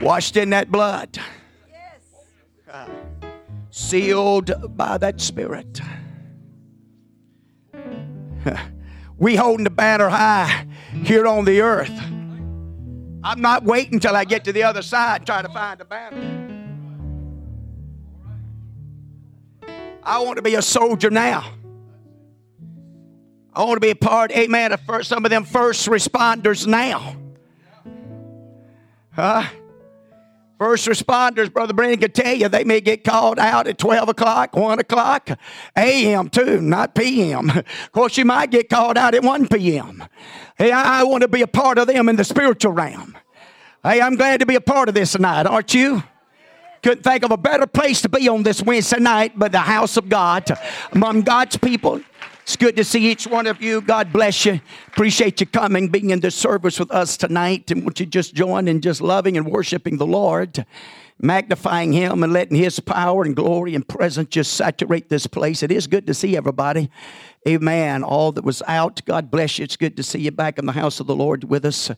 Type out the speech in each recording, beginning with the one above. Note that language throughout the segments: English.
Washed in that blood. sealed by that Spirit. we holding the banner high here on the earth. I'm not waiting till I get to the other side and try to find the banner. I want to be a soldier now. I want to be a part, amen, of first, some of them first responders now. Huh? First responders, Brother Brandon can tell you, they may get called out at 12 o'clock, 1 o'clock, a.m. too, not p.m. Of course, you might get called out at 1 p.m. Hey, I, I want to be a part of them in the spiritual realm. Hey, I'm glad to be a part of this tonight, aren't you? Couldn't think of a better place to be on this Wednesday night but the house of God, among God's people. It's good to see each one of you. God bless you. Appreciate you coming, being in this service with us tonight. And would you just join in just loving and worshiping the Lord, magnifying Him and letting His power and glory and presence just saturate this place. It is good to see everybody. Amen. All that was out, God bless you. It's good to see you back in the house of the Lord with us.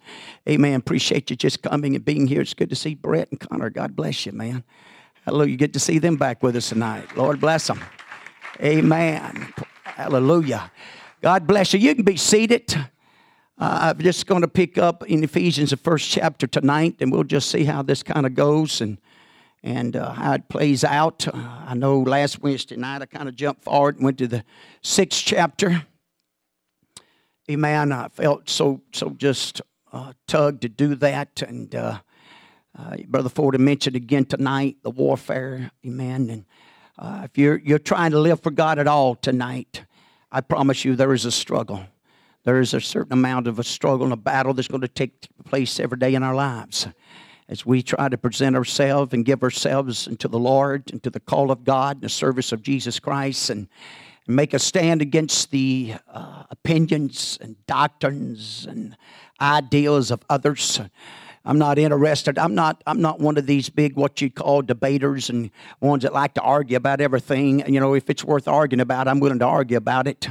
Amen. Appreciate you just coming and being here. It's good to see Brett and Connor. God bless you, man. Hallelujah. Good to see them back with us tonight. Lord bless them. Amen. Hallelujah. God bless you. You can be seated. Uh, I'm just going to pick up in Ephesians, the first chapter tonight, and we'll just see how this kind of goes and and uh, how it plays out. Uh, I know last Wednesday night I kind of jumped forward and went to the sixth chapter. Amen. I felt so so just uh, tugged to do that, and uh, uh, Brother Ford had mentioned again tonight the warfare. Amen. And if you're you're trying to live for God at all tonight, I promise you there is a struggle. There is a certain amount of a struggle and a battle that's going to take place every day in our lives as we try to present ourselves and give ourselves into the Lord, into the call of God, and the service of Jesus Christ, and, and make a stand against the uh, opinions and doctrines and ideals of others. I'm not interested. I'm not. I'm not one of these big what you call debaters and ones that like to argue about everything. You know, if it's worth arguing about, I'm willing to argue about it.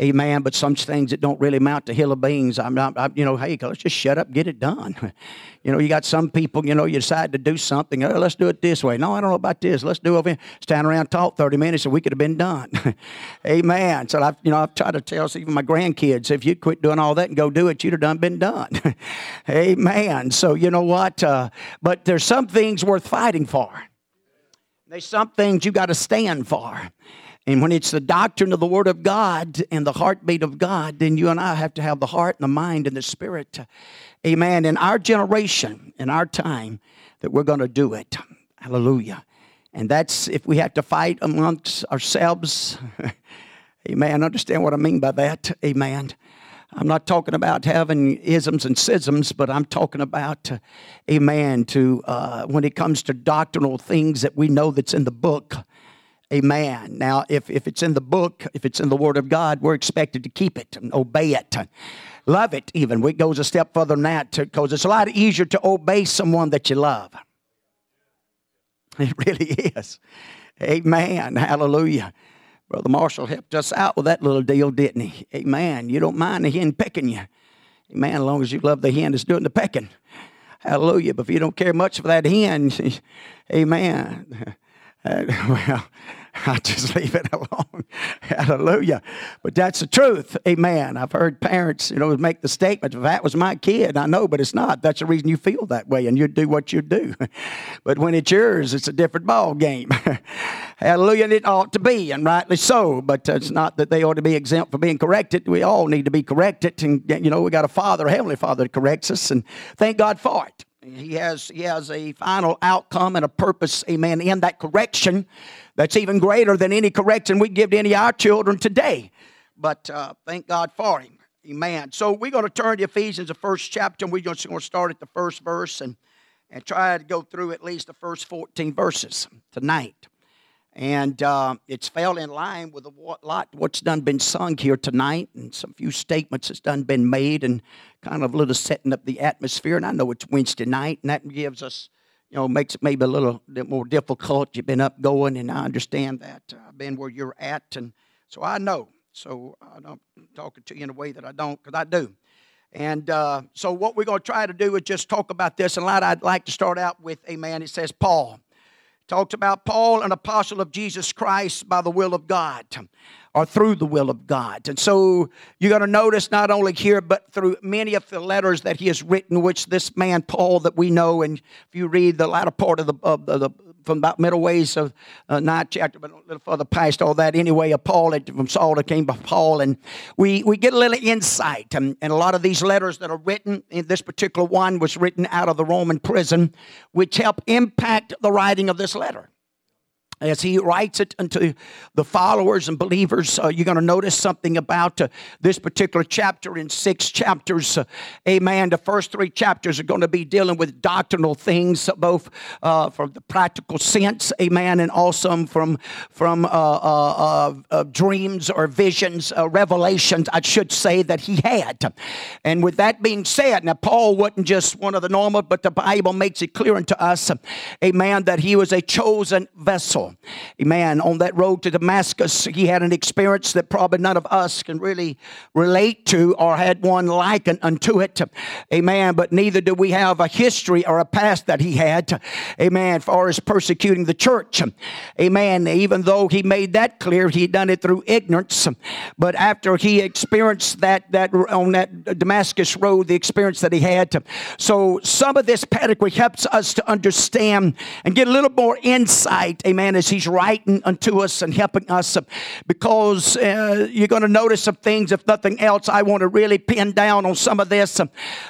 Amen. But some things that don't really amount to hill of beans, I'm not, I'm, you know, hey, let's just shut up, get it done. You know, you got some people, you know, you decide to do something. Oh, let's do it this way. No, I don't know about this. Let's do it. Stand around, talk 30 minutes, and we could have been done. Amen. So I've, you know, I've tried to tell even my grandkids, if you quit doing all that and go do it, you'd have done been done. Amen. So you know what? Uh, but there's some things worth fighting for. There's some things you got to stand for. And when it's the doctrine of the Word of God and the heartbeat of God, then you and I have to have the heart and the mind and the spirit, amen, in our generation, in our time, that we're going to do it. Hallelujah. And that's if we have to fight amongst ourselves. amen. Understand what I mean by that? Amen. I'm not talking about having isms and schisms, but I'm talking about, uh, amen, to uh, when it comes to doctrinal things that we know that's in the book Amen. Now, if, if it's in the book, if it's in the Word of God, we're expected to keep it and obey it. Love it, even. It goes a step further than that because it's a lot easier to obey someone that you love. It really is. Amen. Hallelujah. Brother Marshall helped us out with that little deal, didn't he? Amen. You don't mind the hen pecking you. Amen. As long as you love the hen that's doing the pecking. Hallelujah. But if you don't care much for that hen, amen. Uh, well, I just leave it alone. Hallelujah. But that's the truth. Amen. I've heard parents, you know, make the statement, if that was my kid, I know, but it's not. That's the reason you feel that way and you do what you do. But when it's yours, it's a different ball game. Hallelujah. And it ought to be, and rightly so. But it's not that they ought to be exempt from being corrected. We all need to be corrected. And, you know, we got a Father, a Heavenly Father that corrects us, and thank God for it. He has, he has a final outcome and a purpose, amen, in that correction that's even greater than any correction we give to any of our children today. But uh, thank God for him. Amen. So we're going to turn to Ephesians, the first chapter, and we're just going to start at the first verse and, and try to go through at least the first 14 verses tonight. And uh, it's fell in line with a lot what's done been sung here tonight, and some few statements that's done been made, and kind of a little setting up the atmosphere. And I know it's Wednesday night, and that gives us, you know, makes it maybe a little bit more difficult. You've been up going, and I understand that. I've been where you're at, and so I know. So I'm talking to you in a way that I don't, because I do. And uh, so, what we're going to try to do is just talk about this. And I'd like to start out with a man. It says Paul talks about Paul, an apostle of Jesus Christ by the will of God or through the will of God. And so you're going to notice not only here, but through many of the letters that he has written, which this man, Paul, that we know, and if you read the latter part of the, of the, the from about middle ways of uh, ninth chapter, but a little further past all that anyway, of Paul, from Saul that came by Paul. And we, we get a little insight. And, and a lot of these letters that are written, this particular one was written out of the Roman prison, which help impact the writing of this letter as he writes it unto the followers and believers, uh, you're going to notice something about uh, this particular chapter in six chapters. Uh, amen. The first three chapters are going to be dealing with doctrinal things, both uh, from the practical sense, amen, and also from from uh, uh, dreams or visions, revelations, I should say, that he had. And with that being said, now Paul wasn't just one of the normal, but the Bible makes it clear unto us, amen, that he was a chosen vessel. Amen. On that road to Damascus, he had an experience that probably none of us can really relate to or had one likened unto it. Amen. But neither do we have a history or a past that he had. Amen. Far as persecuting the church. Amen. Even though he made that clear, he done it through ignorance. But after he experienced that, that on that Damascus road, the experience that he had. So some of this pedigree helps us to understand and get a little more insight. Amen as He's writing unto us and helping us because uh, you're going to notice some things, if nothing else, I want to really pin down on some of this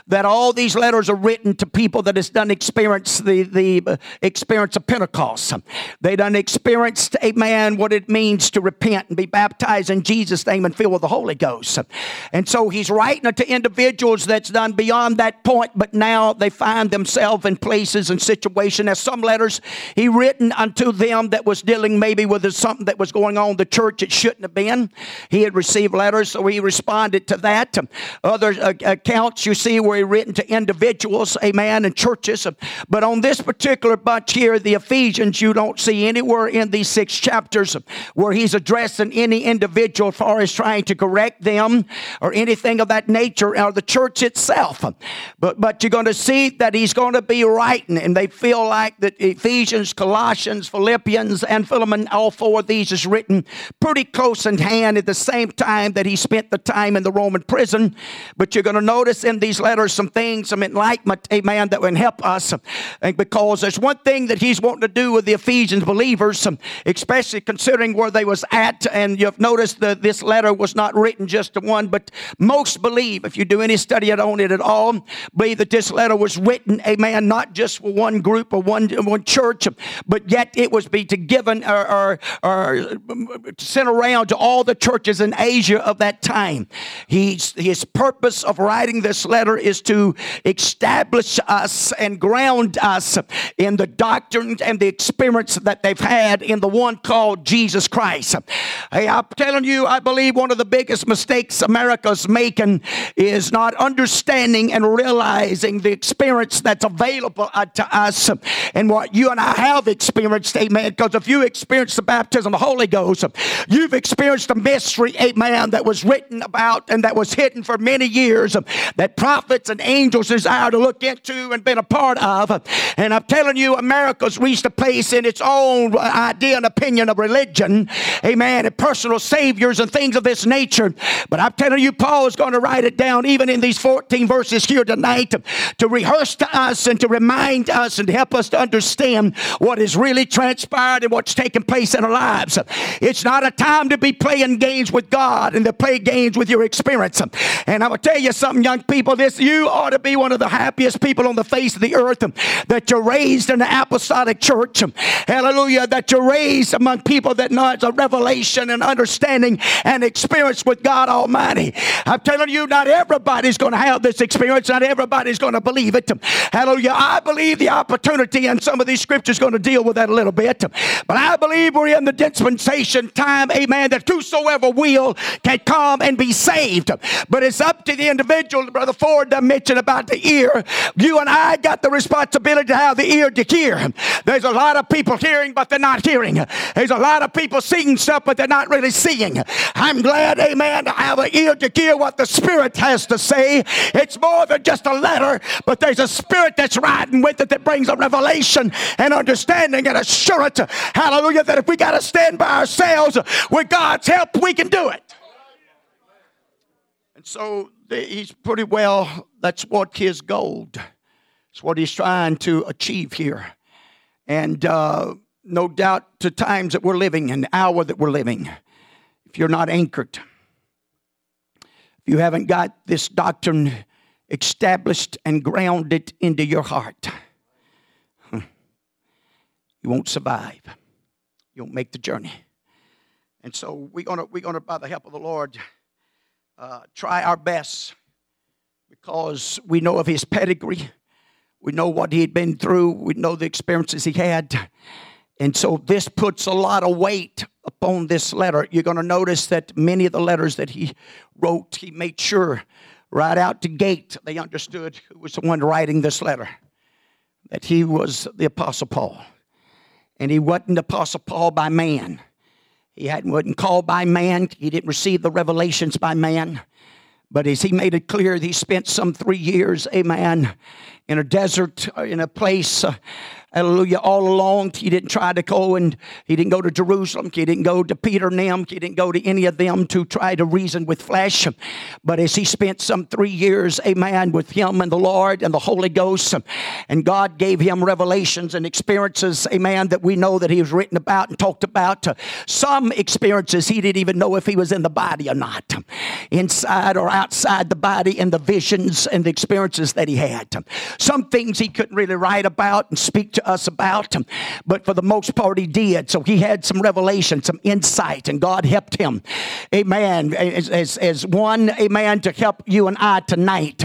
that all these letters are written to people that has done experience the, the uh, experience of Pentecost. They done experienced, amen, what it means to repent and be baptized in Jesus' name and filled with the Holy Ghost. And so he's writing to individuals that's done beyond that point, but now they find themselves in places and situations. As some letters he written unto them that that was dealing maybe with something that was going on in the church it shouldn't have been. He had received letters, so he responded to that. Other uh, accounts you see were written to individuals, amen, and churches. But on this particular bunch here, the Ephesians, you don't see anywhere in these six chapters where he's addressing any individual as far as trying to correct them or anything of that nature or the church itself. But, but you're going to see that he's going to be writing, and they feel like that Ephesians, Colossians, Philippians, and Philemon, all four of these is written pretty close in hand at the same time that he spent the time in the Roman prison. But you're going to notice in these letters some things, some enlightenment, amen, that will help us. And because there's one thing that he's wanting to do with the Ephesians believers, especially considering where they was at. And you've noticed that this letter was not written just to one, but most believe, if you do any study on it at all, believe that this letter was written, amen, not just for one group or one, one church, but yet it was be to given or, or, or sent around to all the churches in Asia of that time. He's, his purpose of writing this letter is to establish us and ground us in the doctrines and the experience that they've had in the one called Jesus Christ. Hey, I'm telling you, I believe one of the biggest mistakes America's making is not understanding and realizing the experience that's available to us and what you and I have experienced, amen, because if you experienced the baptism of the Holy Ghost, you've experienced a mystery, amen, that was written about and that was hidden for many years that prophets and angels desire to look into and been a part of. And I'm telling you, America's reached a place in its own idea and opinion of religion, amen, and personal saviors and things of this nature. But I'm telling you, Paul is going to write it down even in these 14 verses here tonight to, rehearse to us and to remind us and help us to understand what is really transpired God and what's taking place in our lives. It's not a time to be playing games with God and to play games with your experience. And I will tell you something, young people, this you ought to be one of the happiest people on the face of the earth that you're raised in the apostolic church. Hallelujah. That you're raised among people that know it's a revelation and understanding and experience with God Almighty. I'm telling you, not everybody's going to have this experience. Not everybody's going to believe it. Hallelujah. I believe the opportunity and some of these scriptures going to deal with that a little bit. But I believe we're in the dispensation time, amen, that whosoever will can come and be saved. But it's up to the individual, Brother Ford mentioned about the ear. You and I got the responsibility to have the ear to hear. There's a lot of people hearing, but they're not hearing. There's a lot of people seeing stuff, but they're not really seeing. I'm glad, amen, to have an ear to hear what the Spirit has to say. It's more than just a letter, but there's a Spirit that's riding with it that brings a revelation and understanding and assurance. Hallelujah, that if we got to stand by ourselves with God's help, we can do it. And so he's pretty well, that's what his gold. It's what he's trying to achieve here. And uh, no doubt to times that we're living, an hour that we're living, if you're not anchored, if you haven't got this doctrine established and grounded into your heart, won't survive. You won't make the journey. And so we're gonna we're gonna by the help of the Lord uh, try our best because we know of his pedigree. We know what he had been through. We know the experiences he had. And so this puts a lot of weight upon this letter. You're to notice that many of the letters that he wrote, he made sure right out the gate they understood who was the one writing this letter, that he was the Apostle Paul. And he wasn't Apostle Paul by man. He hadn't wasn't called by man. He didn't receive the revelations by man. But as he made it clear, he spent some three years, amen, in a desert, in a place uh, Hallelujah. All along, he didn't try to go and he didn't go to Jerusalem. He didn't go to Peter and them. He didn't go to any of them to try to reason with flesh. But as he spent some three years, amen, with him and the Lord and the Holy Ghost, and God gave him revelations and experiences, amen, that we know that he was written about and talked about. Some experiences he didn't even know if he was in the body or not, inside or outside the body, and the visions and the experiences that he had. Some things he couldn't really write about and speak to us about, but for the most part, he did. So he had some revelation, some insight, and God helped him. Amen. As, as, as one, amen, to help you and I tonight.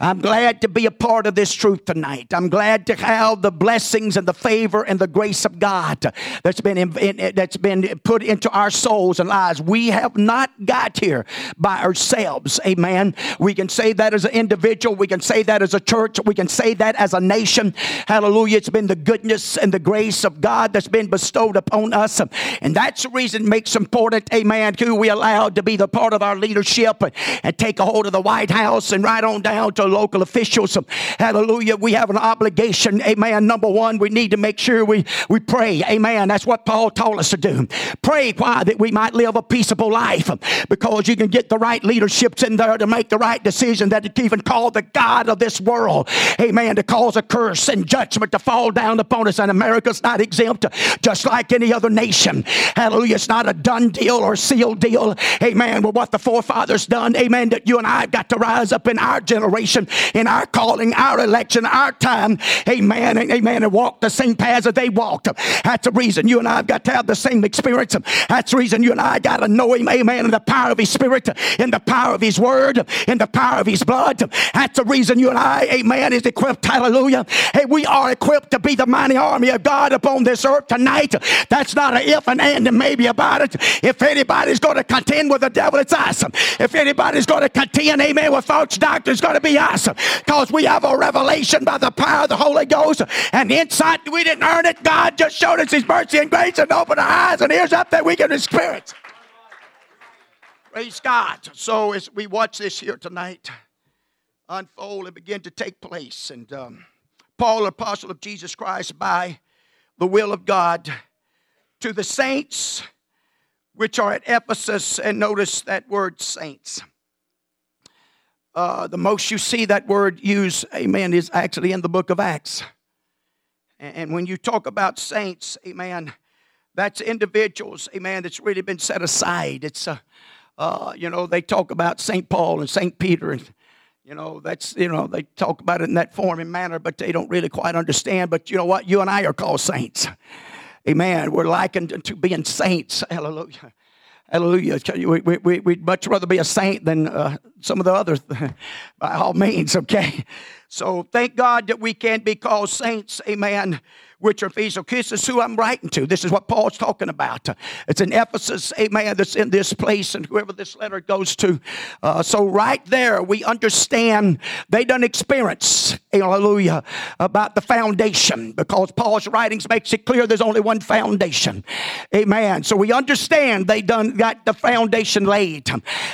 I'm glad to be a part of this truth tonight. I'm glad to have the blessings and the favor and the grace of God that's been in, in, that's been put into our souls and lives. We have not got here by ourselves. Amen. We can say that as an individual. We can say that as a church. We can say that as a nation. Hallelujah. It's been the goodness and the grace of God that's been bestowed upon us. And that's the reason it makes important, amen, who we allowed to be the part of our leadership and take a hold of the White House and right on down to local officials. Hallelujah. We have an obligation, amen. Number one, we need to make sure we, we pray, amen. That's what Paul told us to do. Pray, why? That we might live a peaceable life because you can get the right leaderships in there to make the right decision that it even called the God of this world, amen, to cause a curse and judgment to fall down upon us, and America's not exempt, just like any other nation. Hallelujah. It's not a done deal or sealed deal. Amen. With what the forefathers done. Amen. That you and I have got to rise up in our generation, in our calling, our election, our time. Amen. Amen. And walk the same paths that they walked. That's the reason you and I have got to have the same experience. That's the reason you and I got to know Him. Amen. In the power of His Spirit, in the power of His Word, in the power of His blood. That's the reason you and I, amen, is equipped. Hallelujah. Hey, we are equipped to be the mighty army of God upon this earth tonight. That's not an if and and and maybe about it. If anybody's going to contend with the devil, it's us. If anybody's going to contend, amen, with false doctrine, it's going to be us. Because we have a revelation by the power of the Holy Ghost and insight. We didn't earn it. God just showed us His mercy and grace and opened our eyes and ears up that we can experience. Praise God. So as we watch this here tonight unfold and begin to take place, and um, Paul, apostle of Jesus Christ, by the will of God, to the saints which are at Ephesus, and notice that word saints. Uh, the most you see that word used, amen, is actually in the book of Acts. And when you talk about saints, amen, that's individuals, amen, that's really been set aside. It's, uh, uh, you know, they talk about St. Paul and St. Peter and you know, that's, you know, they talk about it in that form and manner, but they don't really quite understand. But you know what? You and I are called saints. Amen. We're likened to being saints. Hallelujah. Hallelujah. We, we, we'd much rather be a saint than uh, some of the others, by all means, okay? So thank God that we can be called saints. Amen which are Ephesus. This is who I'm writing to. This is what Paul's talking about. It's in Ephesus, amen, that's in this place, and whoever this letter goes to. Uh, so, right there, we understand they done experience, hallelujah, about the foundation because Paul's writings makes it clear there's only one foundation. Amen. So, we understand they done got the foundation laid.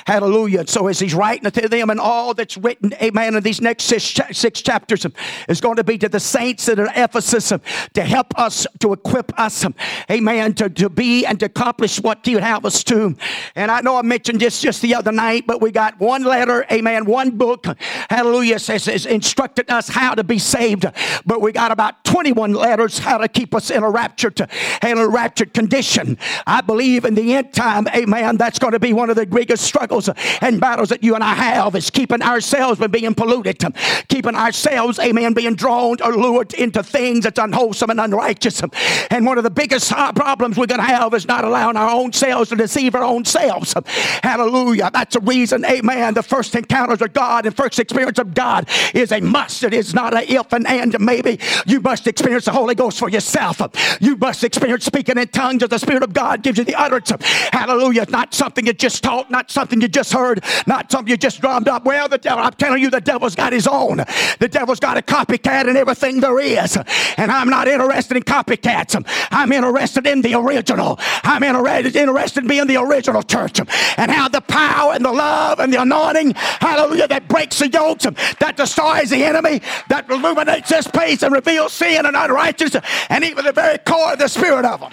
Hallelujah. So, as he's writing to them, and all that's written, amen, in these next six, six chapters is going to be to the saints that are Ephesus to help us, to equip us, amen, to, to be and to accomplish what you have us to. And I know I mentioned this just the other night, but we got one letter, amen, one book, hallelujah, says, says instructed us how to be saved. But we got about 21 letters how to keep us in a raptured, in a raptured condition. I believe in the end time, amen, that's going to be one of the biggest struggles and battles that you and I have is keeping ourselves from being polluted, keeping ourselves, amen, being drawn or lured into things that's unwholesome and unrighteous. And one of the biggest problems we're going to have is not allowing our own selves to deceive our own selves. Hallelujah. That's the reason, amen, the first encounters of God and first experience of God is a must. It is not an if and and maybe. You must experience the Holy Ghost for yourself. You must experience speaking in tongues as the Spirit of God gives you the utterance. Hallelujah. It's Not something you just taught, not something you just heard, not something you just drummed up. Well, the devil, I'm telling you, the devil's got his own. The devil's got a copycat and everything there is. And I'm not interested in copycats. I'm interested in the original. I'm interested interested in being the original church and how the power and the love and the anointing, hallelujah, that breaks the yokes, that destroys the enemy, that illuminates this place and reveals sin and unrighteousness, and even the very core of the spirit of them.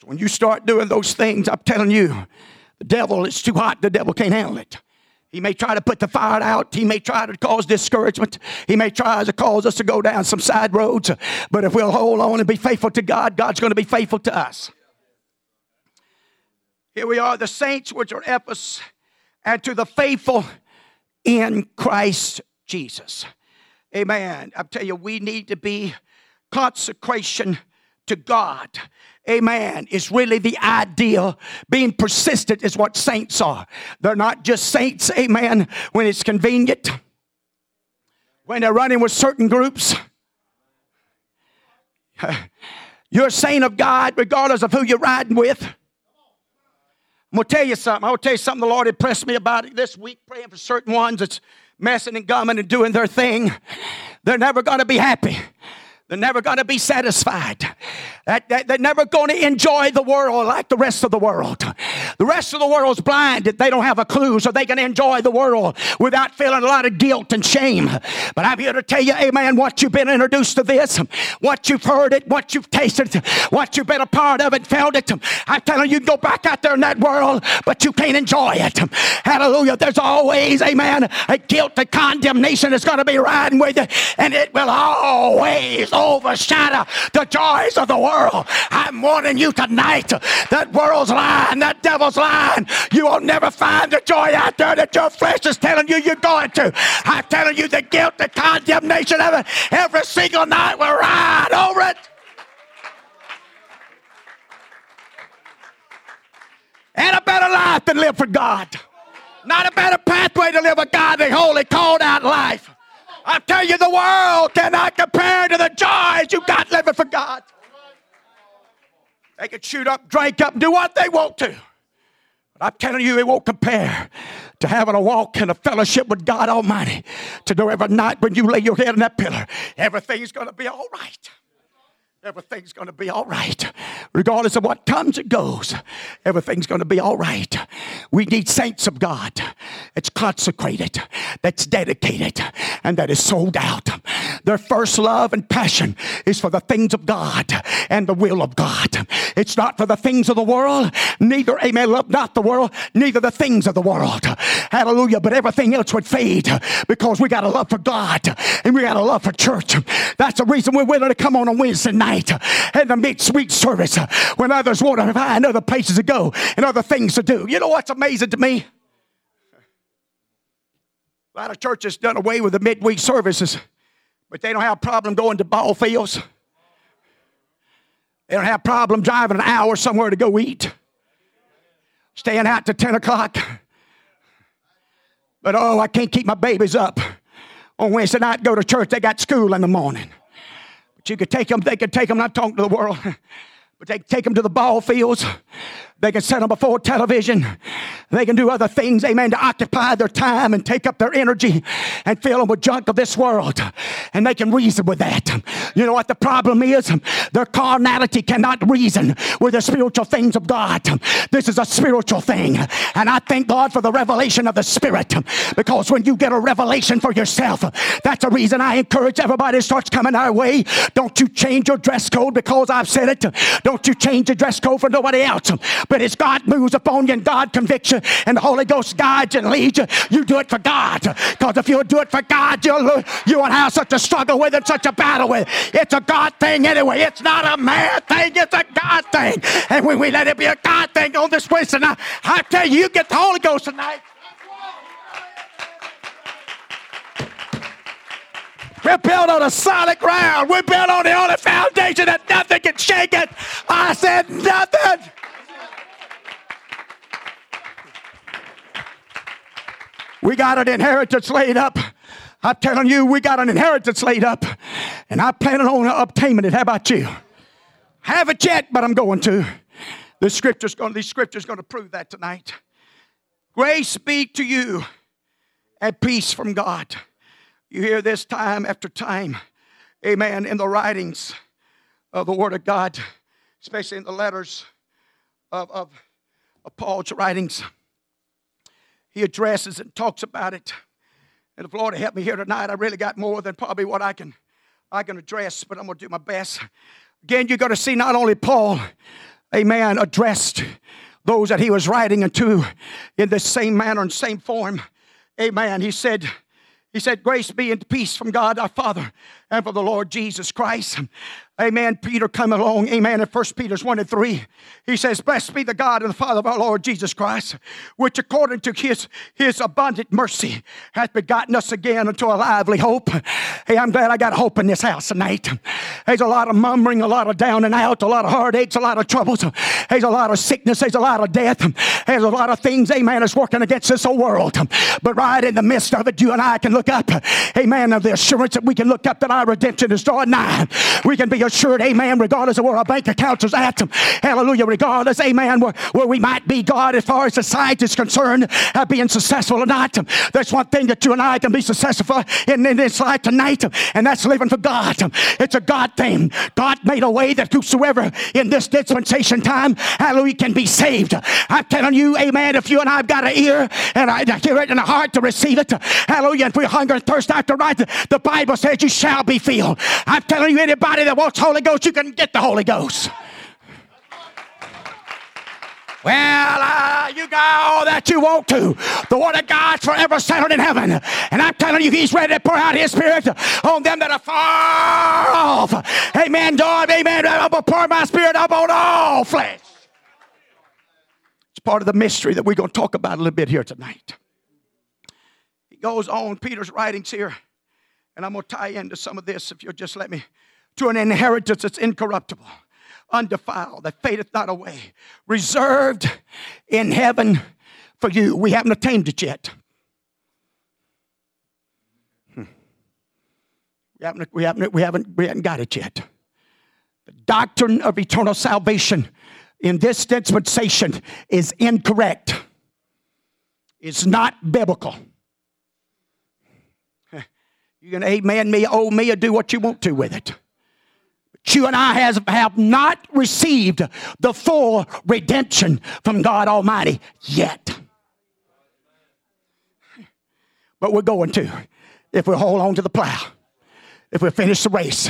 So when you start doing those things, I'm telling you, the devil is too hot, the devil can't handle it. He may try to put the fire out. He may try to cause discouragement. He may try to cause us to go down some side roads. But if we'll hold on and be faithful to God, God's going to be faithful to us. Here we are, the saints which are Ephesus, and to the faithful in Christ Jesus. Amen. I tell you, we need to be consecration to God amen, is really the ideal. Being persistent is what saints are. They're not just saints, amen, when it's convenient, when they're running with certain groups. You're a saint of God regardless of who you're riding with. I'm going to tell you something. I'm going to tell you something the Lord impressed me about it this week, praying for certain ones that's messing and gumming and doing their thing. They're never going to be happy. They're never going to be satisfied. They're never going to enjoy the world like the rest of the world. The rest of the world's blind. They don't have a clue, so they can enjoy the world without feeling a lot of guilt and shame. But I'm here to tell you, amen, what you've been introduced to this, what you've heard it, what you've tasted, what you've been a part of it, felt it. I'm telling you, you go back out there in that world, but you can't enjoy it. Hallelujah. There's always, amen, a guilt, a condemnation that's going to be riding with you, and it will always overshadow the joys of the world. I'm warning you tonight that world's lying, that devil's lying. You will never find the joy out there that your flesh is telling you you're going to. I'm telling you the guilt, the condemnation of it every single night will ride over it. And a better life than live for God. Not a better pathway to live a godly, holy, called out life. I tell you, the world cannot compare to the joys you got living for God. They can shoot up, drink up, do what they want to. But I'm telling you, it won't compare to having a walk and a fellowship with God Almighty. To know every night when you lay your head on that pillar, everything's going to be all right. Everything's going to be all right. Regardless of what comes and goes, everything's going to be all right. We need saints of God that's consecrated, that's dedicated, and that is sold out. Their first love and passion is for the things of God and the will of God. It's not for the things of the world, neither, amen, love not the world, neither the things of the world. Hallelujah. But everything else would fade because we got a love for God and we got a love for church. That's the reason we're willing to come on a Wednesday night and the mid sweet service when others want to find other places to go and other things to do. You know what's amazing to me? A lot of churches done away with the midweek services, but they don't have a problem going to ball fields. They don't have a problem driving an hour somewhere to go eat, staying out to 10 o'clock. But oh, I can't keep my babies up on Wednesday night, go to church. They got school in the morning. But you could take them, they could take them, not talking to the world, but they take them to the ball fields. They can set them before television. They can do other things, amen, to occupy their time and take up their energy and fill them with junk of this world. And they can reason with that. You know what the problem is? Their carnality cannot reason with the spiritual things of God. This is a spiritual thing. And I thank God for the revelation of the Spirit because when you get a revelation for yourself, that's the reason I encourage everybody that starts coming our way. Don't you change your dress code because I've said it. Don't you change your dress code for nobody else. But as God moves upon you and God convicts you and the Holy Ghost guides and leads you, you do it for God. Because if you do it for God, you'll, you won't have such a struggle with it, such a battle with it. It's a God thing anyway. It's not a man thing, it's a God thing. And when we let it be a God thing on this Wednesday night, I tell you, you get the Holy Ghost tonight. We're built on a solid ground. We're built on the only foundation that nothing can shake it. I said nothing. We got an inheritance laid up. I'm telling you, we got an inheritance laid up, and I'm planning on obtaining it. How about you? Haven't yet, but I'm going to. The scripture's going, these scriptures going to prove that tonight. Grace be to you and peace from God. You hear this time after time, amen, in the writings of the Word of God, especially in the letters of, of, of Paul's writings he addresses and talks about it. And if Lord help me here tonight, I really got more than probably what I can I can address, but I'm gonna do my best. Again, you're gonna see not only Paul, a man addressed those that he was writing into in the same manner and same form. Amen. He said, he said, Grace be and peace from God our Father and for the Lord Jesus Christ. Amen. Peter come along. Amen. In 1 Peter's 1 and 3, he says, Blessed be the God and the Father of our Lord Jesus Christ, which according to his, his abundant mercy hath begotten us again unto a lively hope. Hey, I'm glad I got hope in this house tonight. There's a lot of murmuring, a lot of down and out, a lot of heartaches, a lot of troubles. There's a lot of sickness, there's a lot of death. There's a lot of things, amen, that's working against this whole world. But right in the midst of it, you and I can look up, amen, of the assurance that we can look up that redemption is drawing nigh. We can be assured, amen, regardless of where our bank accounts is at. Hallelujah, regardless, amen, where, where we might be, God, as far as society is concerned, uh, being successful or not. There's one thing that you and I can be successful in, in this life tonight, and that's living for God. It's a God thing. God made a way that whosoever in this dispensation time, hallelujah, can be saved. I'm telling you, amen, if you and I've got an ear and I hear it in a heart to receive it, hallelujah, if we hunger and thirst after right, the Bible says you shall be filled. I'm telling you, anybody that wants Holy Ghost, you can get the Holy Ghost. Well, uh, you got all that you want to. The Word of God's forever settled in heaven. And I'm telling you, He's ready to pour out His Spirit on them that are far off. Amen, God. Amen. I will pour my Spirit up on all flesh. It's part of the mystery that we're going to talk about a little bit here tonight. He goes on, Peter's writings here, and I'm going to tie into some of this if you'll just let me, to an inheritance that's incorruptible undefiled, that fadeth not away, reserved in heaven for you. We haven't attained it yet. Hmm. We haven't, we, haven't, we, haven't, we haven't got it yet. The doctrine of eternal salvation in this dispensation is incorrect. It's not biblical. You can amen me, owe me, or do what you want to with it But you and I has, have not received the full redemption from God Almighty yet. But we're going to if we hold on to the plow, if we finish the race.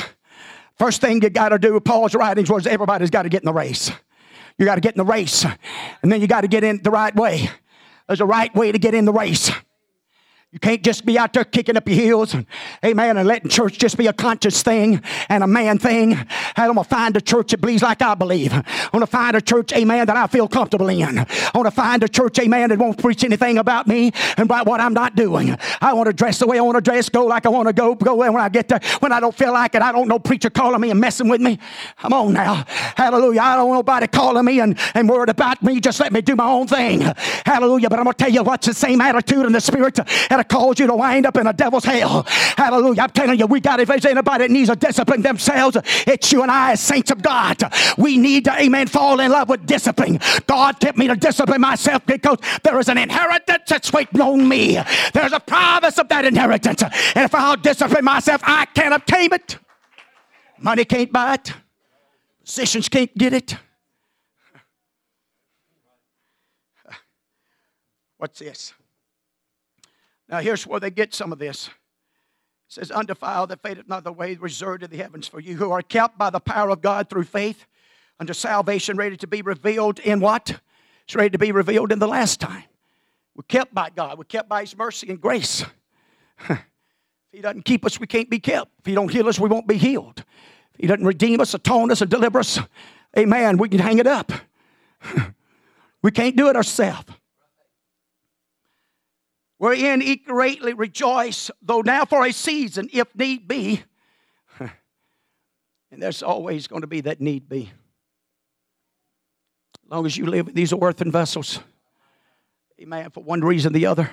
First thing you got to do, with Paul's writings was everybody's got to get in the race. You got to get in the race, and then you got to get in the right way. There's a right way to get in the race. You can't just be out there kicking up your heels and, amen, and letting church just be a conscious thing and a man thing. I'm going to find a church that believes like I believe. I'm going to find a church, amen, that I feel comfortable in. I want to find a church, amen, that won't preach anything about me and about what I'm not doing. I want to dress the way I want to dress, go like I want to go, go when I get there. When I don't feel like it, I don't know preacher calling me and messing with me. Come on now. Hallelujah. I don't want nobody calling me and, and worried about me. Just let me do my own thing. Hallelujah. But I'm going to tell you what's the same attitude in the spirit. And to cause you to wind up in a devil's hell. Hallelujah. I'm telling you, we got, if there's anybody that needs to discipline themselves, it's you and I as saints of God. We need to, amen, fall in love with discipline. God kept me to discipline myself because there is an inheritance that's waiting on me. There's a promise of that inheritance. And if I'll discipline myself, I can't obtain it. Money can't buy it. Positions can't get it. What's this? Now, here's where they get some of this. It says, undefiled that fadeth not the way reserved in the heavens for you, who are kept by the power of God through faith unto salvation, ready to be revealed in what? It's ready to be revealed in the last time. We're kept by God. We're kept by His mercy and grace. if He doesn't keep us, we can't be kept. If He don't heal us, we won't be healed. If He doesn't redeem us, atone us, and deliver us, amen, we can hang it up. we can't do it ourselves wherein ye greatly rejoice, though now for a season, if need be. and there's always going to be that need be. As long as you live these earthen vessels, amen, for one reason or the other.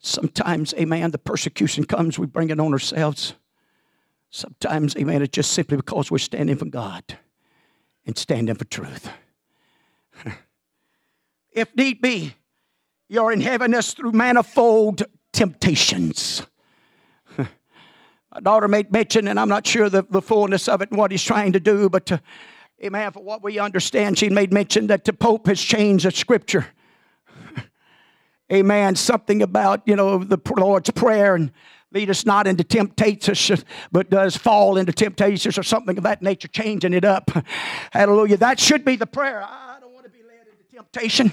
Sometimes, amen, the persecution comes, we bring it on ourselves. Sometimes, amen, it's just simply because we're standing for God and standing for truth. if need be, you're in heaviness through manifold temptations. My daughter made mention, and I'm not sure the, the fullness of it and what he's trying to do, but uh, to, amen, for what we understand, she made mention that the Pope has changed the scripture. amen. Something about, you know, the Lord's Prayer and lead us not into temptations, but does fall into temptations or something of that nature, changing it up. Hallelujah. That should be the prayer. I don't want to be led into temptation.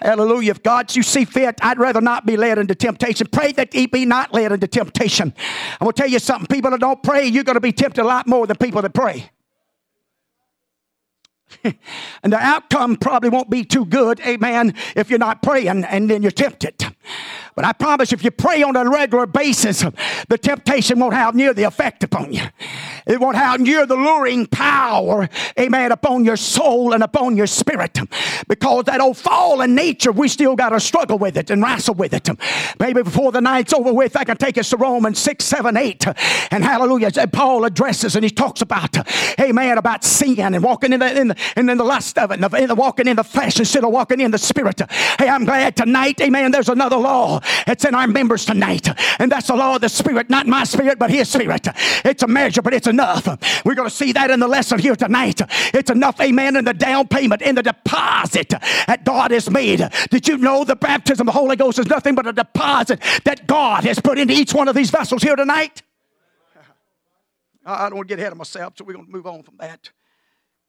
Hallelujah. If God you see fit, I'd rather not be led into temptation. Pray that he be not led into temptation. I'm going to tell you something. People that don't pray, you're going to be tempted a lot more than people that pray. and the outcome probably won't be too good, amen, if you're not praying and then you're tempted. But I promise if you pray on a regular basis, the temptation won't have near the effect upon you. It won't have near the luring power, amen, upon your soul and upon your spirit. Because that old fallen nature, we still got to struggle with it and wrestle with it. Maybe before the night's over with, I can take us to Romans 6, 7, 8. And hallelujah, Paul addresses and he talks about, amen, about sin and walking in the, in the, in the lust of it, and the walking in the flesh instead of walking in the spirit. Hey, I'm glad tonight, amen, there's another law it's in our members tonight. And that's the law of the Spirit, not my spirit, but His Spirit. It's a measure, but it's enough. We're going to see that in the lesson here tonight. It's enough, amen, in the down payment, in the deposit that God has made. Did you know the baptism of the Holy Ghost is nothing but a deposit that God has put into each one of these vessels here tonight? I don't want to get ahead of myself, so we're going to move on from that.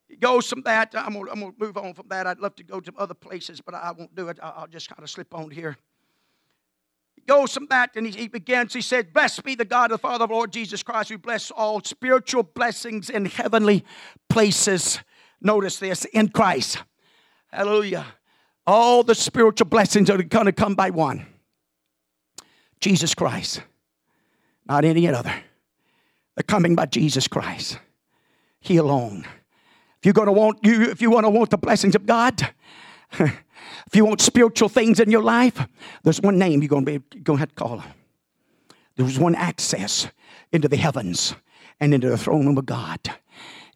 It goes from that. I'm going, to, move on from that. I'd love to go to other places, but I won't do it. I'll just kind of slip on here goes from that and he, he begins. He said, Blessed be the God, of the Father of Lord Jesus Christ, who bless all spiritual blessings in heavenly places. Notice this in Christ. Hallelujah. All the spiritual blessings are going to come by one Jesus Christ, not any other. They're coming by Jesus Christ. He alone. If you're going to want you, if you want to want the blessings of God, If you want spiritual things in your life, there's one name you're going to be going to have to call. There's one access into the heavens and into the throne room of God.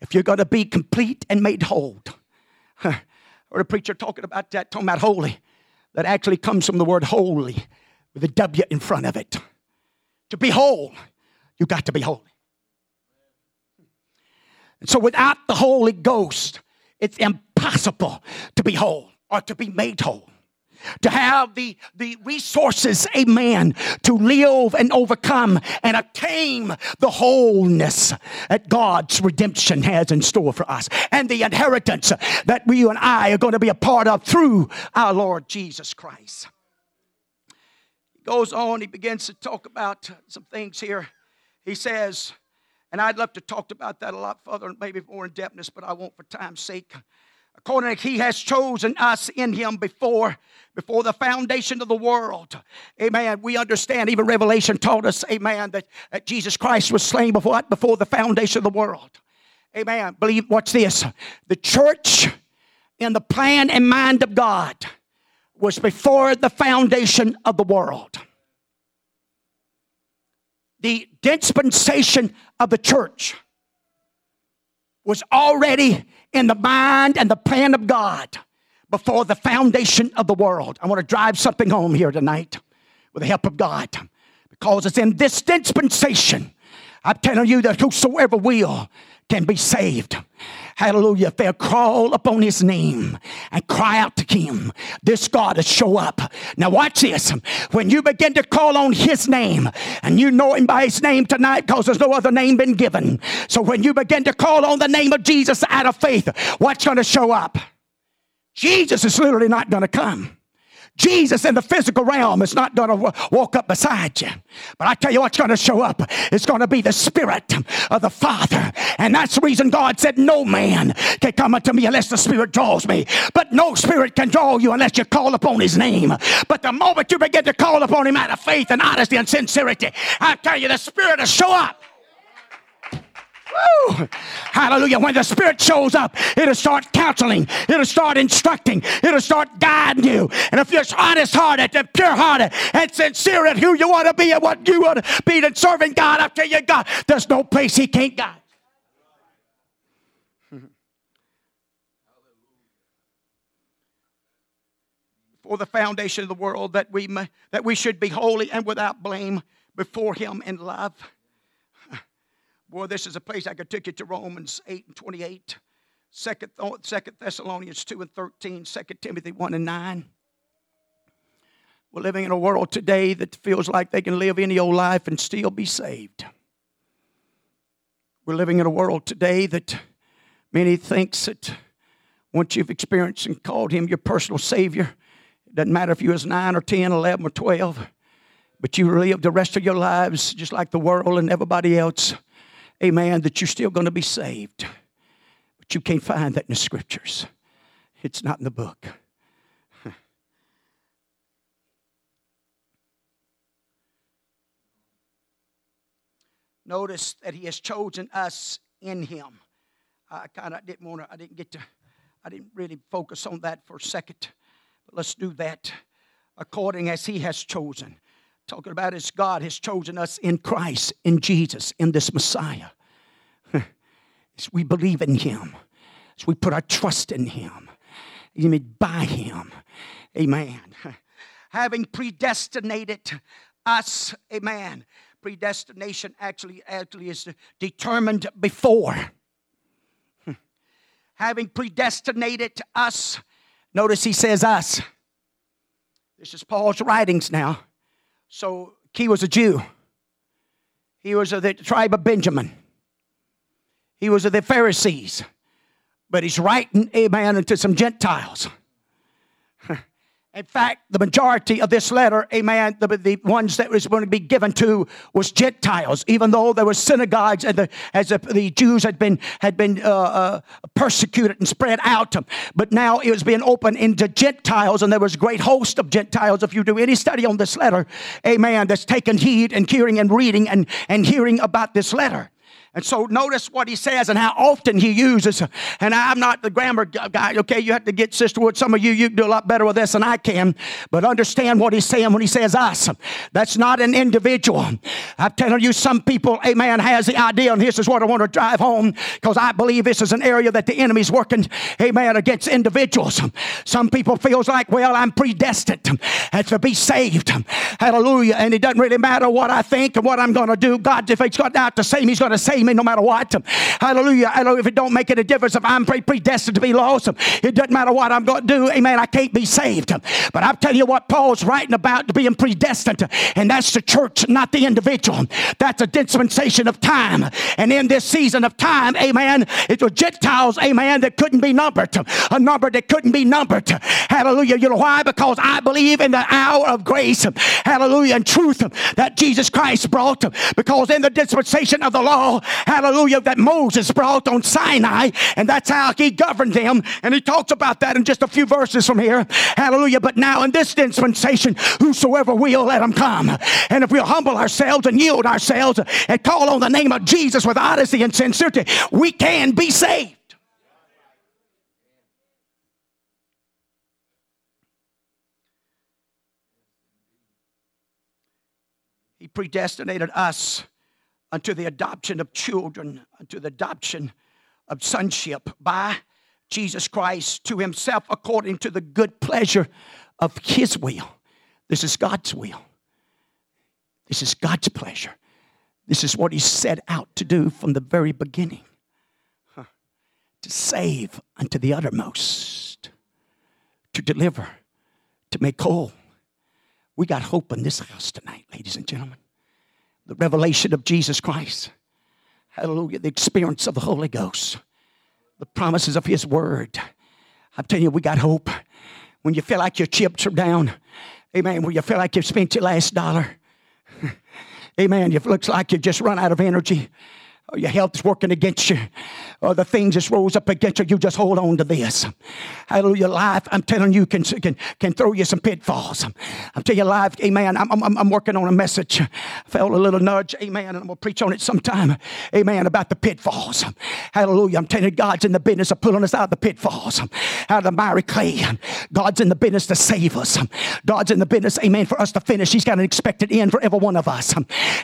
If you're going to be complete and made whole, or a preacher talking about that, talking about holy, that actually comes from the word holy with a W in front of it. To be whole, you got to be holy. So without the Holy Ghost, it's impossible to be whole or to be made whole to have the, the resources, amen, to live and overcome and attain the wholeness that God's redemption has in store for us and the inheritance that we and I are going to be a part of through our Lord Jesus Christ. He goes on, he begins to talk about some things here. He says, and I'd love to talk about that a lot further, and maybe more in depthness, but I won't for time's sake. According to he has chosen us in him before before the foundation of the world. Amen. We understand even revelation taught us amen that, that jesus christ was slain before before the foundation of the world. Amen. Believe watch this. The church in the plan and mind of god was before the foundation of the world. The dispensation of the church was already in the mind and the plan of God before the foundation of the world. I want to drive something home here tonight with the help of God because it's in this dispensation. I'm telling you that whosoever will can be saved. Hallelujah. If they'll crawl upon his name and cry out to him, this God will show up. Now, watch this. When you begin to call on his name, and you know him by his name tonight because there's no other name been given. So, when you begin to call on the name of Jesus out of faith, what's going to show up? Jesus is literally not going to come. Jesus in the physical realm is not going to walk up beside you. But I tell you what's going to show up. It's going to be the Spirit of the Father. And that's the reason God said, No man can come unto me unless the Spirit draws me. But no Spirit can draw you unless you call upon His name. But the moment you begin to call upon Him out of faith and honesty and sincerity, I tell you, the Spirit will show up. Woo! Hallelujah. When the Spirit shows up, it'll start counseling, it'll start instructing, it'll start guiding you. And if you're honest hearted and pure hearted and sincere at who you want to be and what you want to be and serving God, tell you, God, there's no place He can't guide. For the foundation of the world, that we may, that we should be holy and without blame before Him in love. Boy, this is a place I could take you to Romans 8 and 28, 2 Thessalonians 2 and 13, 2 Timothy 1 and 9. We're living in a world today that feels like they can live any old life and still be saved. We're living in a world today that many thinks that once you've experienced and called him your personal savior, it doesn't matter if you was 9 or 10, 11 or 12, but you live the rest of your lives just like the world and everybody else amen, that you're still going to be saved. But you can't find that in the scriptures, it's not in the book. Notice that he has chosen us in him. I kind of didn't want to, I didn't get to, I didn't really focus on that for a second. But let's do that according as he has chosen talking about is God has chosen us in Christ, in Jesus, in this Messiah. as we believe in Him, as we put our trust in Him, amen, by Him, amen. Having predestinated us, amen. Predestination actually, actually is determined before. Having predestinated us, notice he says us. This is Paul's writings now so he was a Jew. He was of the tribe of Benjamin. He was of the Pharisees. But he's writing, amen, to some Gentiles. In fact, the majority of this letter, amen, the, the ones that was going to be given to was Gentiles, even though there were synagogues and the, as the, the Jews had been, had been uh, uh, persecuted and spread out. But now it was being opened into Gentiles, and there was a great host of Gentiles. If you do any study on this letter, amen, that's taken heed and hearing and reading and, and hearing about this letter. And so notice what he says and how often he uses. And I'm not the grammar guy, okay? You have to get sisterhood. Some of you, you do a lot better with this than I can. But understand what he's saying when he says us. That's not an individual. I'm telling you, some people, amen, has the idea, and this is what I want to drive home because I believe this is an area that the enemy's working, amen, against individuals. Some people feels like, well, I'm predestined to be saved. Hallelujah. And it doesn't really matter what I think and what I'm going to do. God, if he's got out to save me, he's going to save me no matter what. Hallelujah. If it don't make any difference if I'm predestined to be lost, it doesn't matter what I'm going to do. Amen. I can't be saved. But I'll tell you what Paul's writing about to being predestined, and that's the church, not the individual. That's a dispensation of time. And in this season of time, amen, it was Gentiles, amen, that couldn't be numbered, a number that couldn't be numbered. Hallelujah. You know why? Because I believe in the hour of grace, hallelujah, and truth that Jesus Christ brought. Because in the dispensation of the law, hallelujah, that Moses brought on Sinai, and that's how he governed them. And he talks about that in just a few verses from here, hallelujah. But now in this dispensation, whosoever will, let him come. And if we'll humble ourselves and yield ourselves and call on the name of Jesus with honesty and sincerity, we can be saved. predestinated us unto the adoption of children, unto the adoption of sonship by Jesus Christ to himself according to the good pleasure of his will. This is God's will. This is God's pleasure. This is what he set out to do from the very beginning huh. to save unto the uttermost, to deliver, to make whole. We got hope in this house tonight, ladies and gentlemen. The revelation of Jesus Christ. Hallelujah. The experience of the Holy Ghost. The promises of His Word. I'm telling you, we got hope. When you feel like your chips are down, amen, when you feel like you've spent your last dollar, amen, it looks like you've just run out of energy, or your health's working against you, or the things just rose up against you, you just hold on to this. Hallelujah. Life, I'm telling you, can, can, can throw you some pitfalls. I'm telling you, life, amen. I'm, I'm, I'm working on a message. I felt a little nudge, amen, and I'm going to preach on it sometime, amen, about the pitfalls. Hallelujah. I'm telling you, God's in the business of pulling us out of the pitfalls, out of the miry clay. God's in the business to save us. God's in the business, amen, for us to finish. He's got an expected end for every one of us.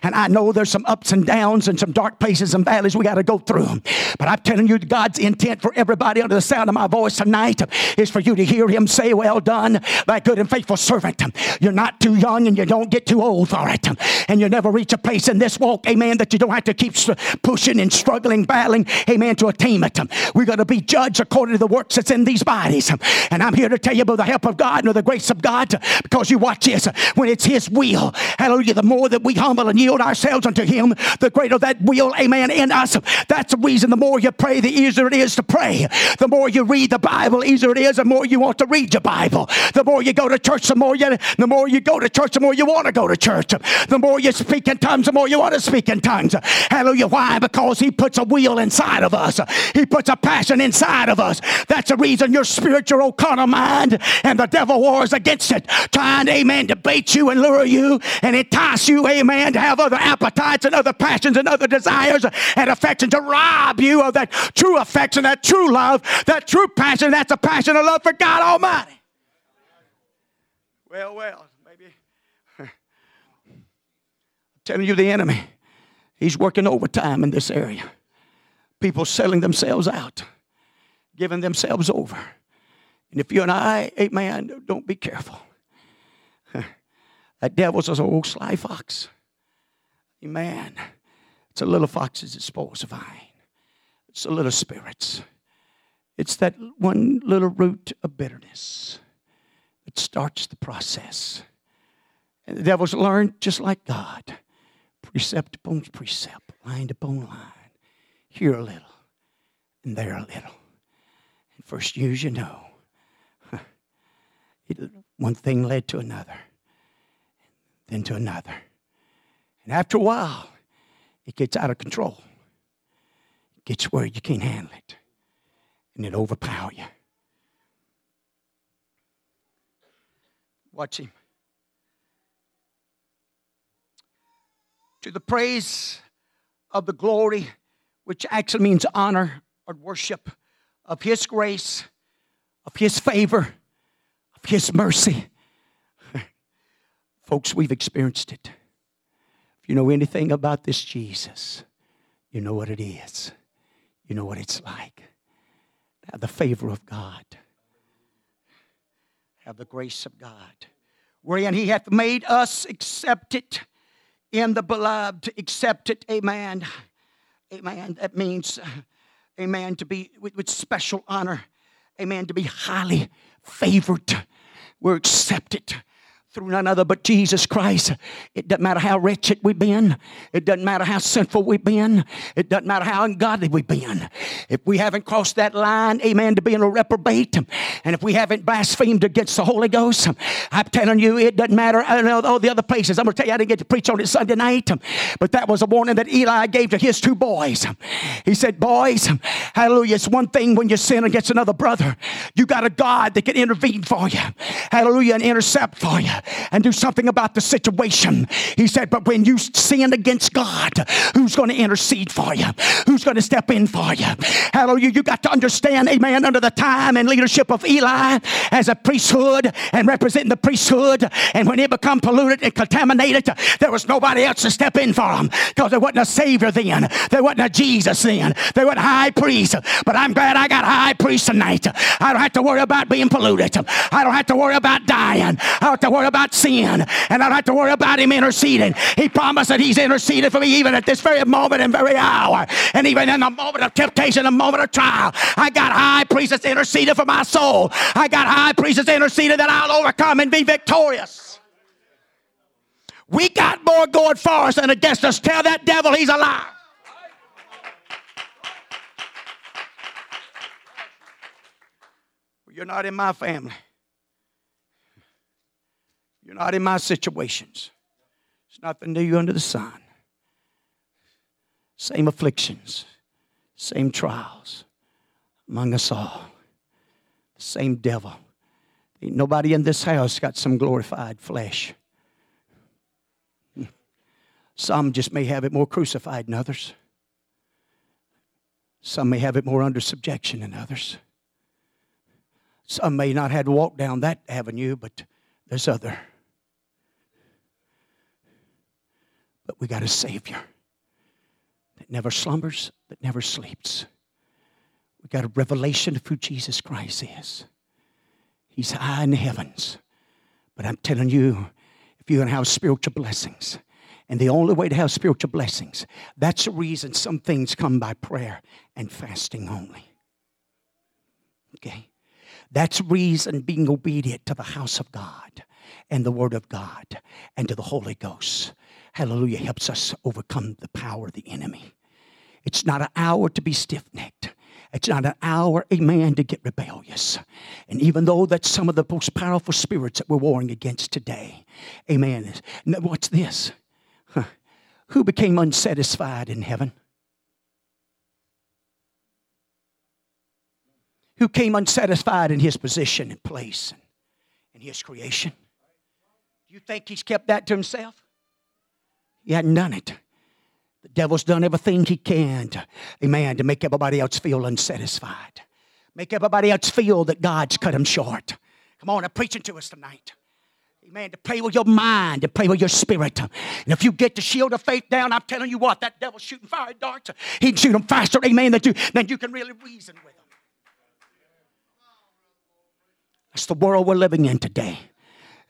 And I know there's some ups and downs and some dark places and valleys we got to go through. But I'm telling you, God's intent for everybody under the sound of my voice tonight is for you to hear Him say, Well done, thy good and faithful servant. You're not too young and you don't get too old for it. And you never reach a place in this walk, amen, that you don't have to keep pushing and struggling, battling, amen, to attain it. We're going to be judged according to the works that's in these bodies. And I'm here to tell you about the help of God and the grace of God because you watch this. When it's His will, hallelujah, the more that we humble and yield ourselves unto Him, the greater that will, amen, in us. That's the reason the more you pray, the easier it is to pray. The more you read the Bible, easier it is, the more you want to read your Bible. The more you go to church, the more you the more you go to church, the more you want to go to church. The more you speak in tongues, the more you want to speak in tongues. Hallelujah. Why? Because he puts a will inside of us. He puts a passion inside of us. That's the reason your spiritual carnal mind and the devil wars against it, trying, amen, to bait you and lure you and entice you, amen, to have other appetites and other passions and other desires and affection to rob you of that true affection, that true love, that true passion. That's a passion of love for God Almighty. Well, well, maybe. I'm telling you, the enemy, he's working overtime in this area. People selling themselves out, giving themselves over. And if you and I, amen, don't be careful. That devil's a old sly fox. Amen. It's a little foxes that spoils the vine. It's the little spirits. It's that one little root of bitterness that starts the process. And the devil's learned just like God precept upon precept, line upon line, here a little and there a little. And first years, you know, it, one thing led to another, then to another. And after a while, it gets out of control. It gets where you can't handle it. And it overpower you. Watch him. To the praise of the glory, which actually means honor or worship, of His grace, of His favor, of His mercy. Folks, we've experienced it If you know anything about this Jesus, you know what it is. You know what it's like. Have the favor of God. Have the grace of God. Wherein he hath made us accepted in the beloved, accepted, amen. Amen. That means, amen, to be with, with special honor. Amen. To be highly favored. We're accepted through none other but Jesus Christ. It doesn't matter how wretched we've been. It doesn't matter how sinful we've been. It doesn't matter how ungodly we've been. If we haven't crossed that line, amen, to being a reprobate, and if we haven't blasphemed against the Holy Ghost, I'm telling you, it doesn't matter. I know all the other places. I'm going to tell you, I didn't get to preach on it Sunday night, but that was a warning that Eli gave to his two boys. He said, Boys, hallelujah, it's one thing when you sin against another brother. You got a God that can intervene for you. Hallelujah, and intercept for you. And do something about the situation. He said, But when you sin against God, who's going to intercede for you? Who's going to step in for you? Hallelujah. You got to understand, amen, under the time and leadership of Eli as a priesthood and representing the priesthood, and when it become polluted and contaminated, there was nobody else to step in for them because there wasn't a Savior then. There wasn't a Jesus then. There wasn't high priest. But I'm glad I got high priest tonight. I don't have to worry about being polluted. I don't have to worry about dying. I don't have to worry about sin. And I don't have to worry about him interceding. He promised that he's interceded for me even at this very moment and very hour. And even in the moment of temptation, the moment of trial, I got high priest that's interceded for my soul. I got high priest that's interceded that I'll overcome and be victorious. We got more going for us than against us. Tell that devil he's alive. You're not in my family. You're not in my situations. It's nothing new under the sun. Same afflictions, same trials among us all. Same devil. Ain't nobody in this house got some glorified flesh. Some just may have it more crucified than others. Some may have it more under subjection than others. Some may not have to walk down that avenue, but there's other. But we got a Savior that never slumbers, that never sleeps. We got a revelation of who Jesus Christ is. He's high in the heavens. But I'm telling you, if you're going to have spiritual blessings, and the only way to have spiritual blessings, that's the reason some things come by prayer and fasting only. Okay? That's reason being obedient to the house of God and the Word of God and to the Holy Ghost hallelujah, helps us overcome the power of the enemy. It's not an hour to be stiff necked. It's not an hour, amen, to get rebellious. And even though that's some of the most powerful spirits that we're warring against today, amen. What's this? Huh. Who became unsatisfied in heaven? Who came unsatisfied in his position and place and his creation? Do you think he's kept that to himself? He hadn't done it. The devil's done everything he can to, amen, to make everybody else feel unsatisfied. Make everybody else feel that God's cut him short. Come on, I'm preaching to us tonight. Amen. To play with your mind, to play with your spirit. And if you get the shield of faith down, I'm telling you what, that devil's shooting fire darts. He can shoot them faster, amen, than you, than you can really reason with them. That's the world we're living in today.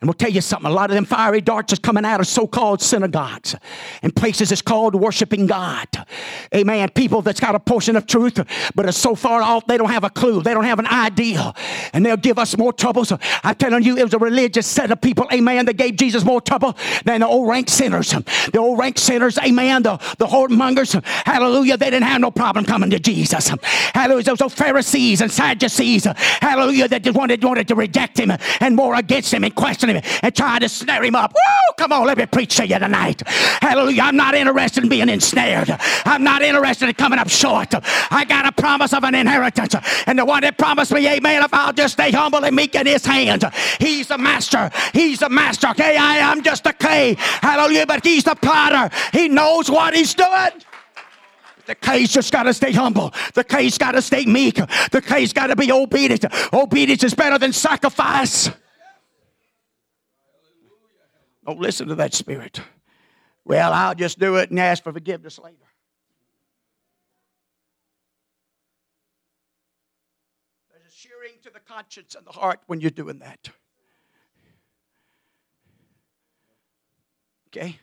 And we'll tell you something, a lot of them fiery darts is coming out of so-called synagogues and places that's called worshiping God. Amen. People that's got a portion of truth, but are so far off they don't have a clue. They don't have an idea. And they'll give us more trouble. So I'm telling you, it was a religious set of people, amen, that gave Jesus more trouble than the old rank sinners. The old rank sinners, amen, the, the whoremongers, hallelujah, they didn't have no problem coming to Jesus. Hallelujah. Those old Pharisees and Sadducees, hallelujah, that just wanted, wanted to reject him and war against him and question him and trying to snare him up. Woo! Come on, let me preach to you tonight. Hallelujah. I'm not interested in being ensnared. I'm not interested in coming up short. I got a promise of an inheritance. And the one that promised me, amen, if I'll just stay humble and meek in his hands. He's the master. He's the master. Okay, I am just a clay. Hallelujah. But he's the potter. He knows what he's doing. The case just got to stay humble. The case got to stay meek. The case got to be obedient. Obedience is better than sacrifice. Don't listen to that spirit. Well, I'll just do it and ask for forgiveness later. There's a shearing to the conscience and the heart when you're doing that. Okay?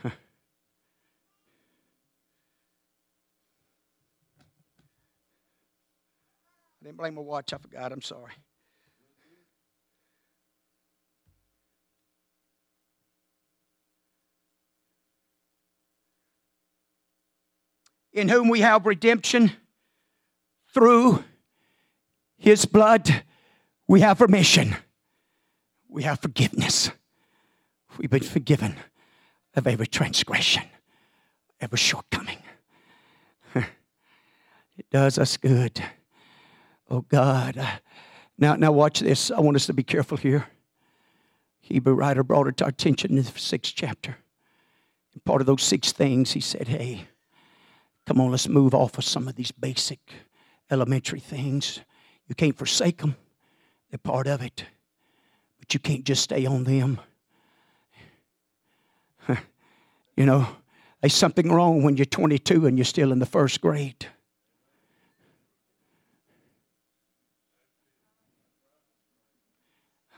I didn't blame my watch. I forgot. I'm sorry. In whom we have redemption through his blood, we have remission. We have forgiveness. We've been forgiven of every transgression, every shortcoming. It does us good. Oh God. Uh, now, now watch this. I want us to be careful here. Hebrew writer brought it to our attention in the sixth chapter. Part of those six things, he said, Hey, come on, let's move off of some of these basic elementary things. You can't forsake them, they're part of it. But you can't just stay on them. You know, there's something wrong when you're 22 and you're still in the first grade.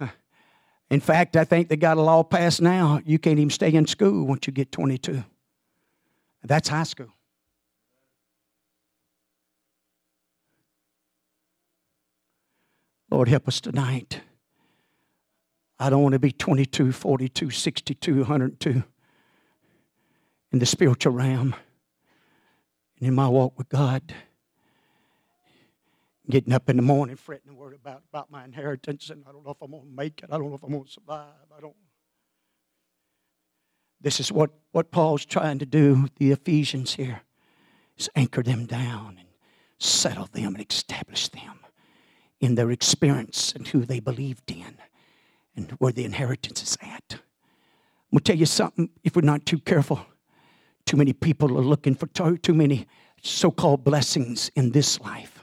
In fact, I think they got a law passed now. You can't even stay in school once you get 22. That's high school. Lord, help us tonight. I don't want to be 22, 42, 62, 102 in the spiritual realm and in my walk with God. Getting up in the morning, fretting and worried about, about my inheritance, and I don't know if I'm going to make it. I don't know if I'm going to survive. I don't. This is what, what Paul's trying to do with the Ephesians here is anchor them down and settle them and establish them in their experience and who they believed in and where the inheritance is at. I'm going to tell you something, if we're not too careful, too many people are looking for too many so called blessings in this life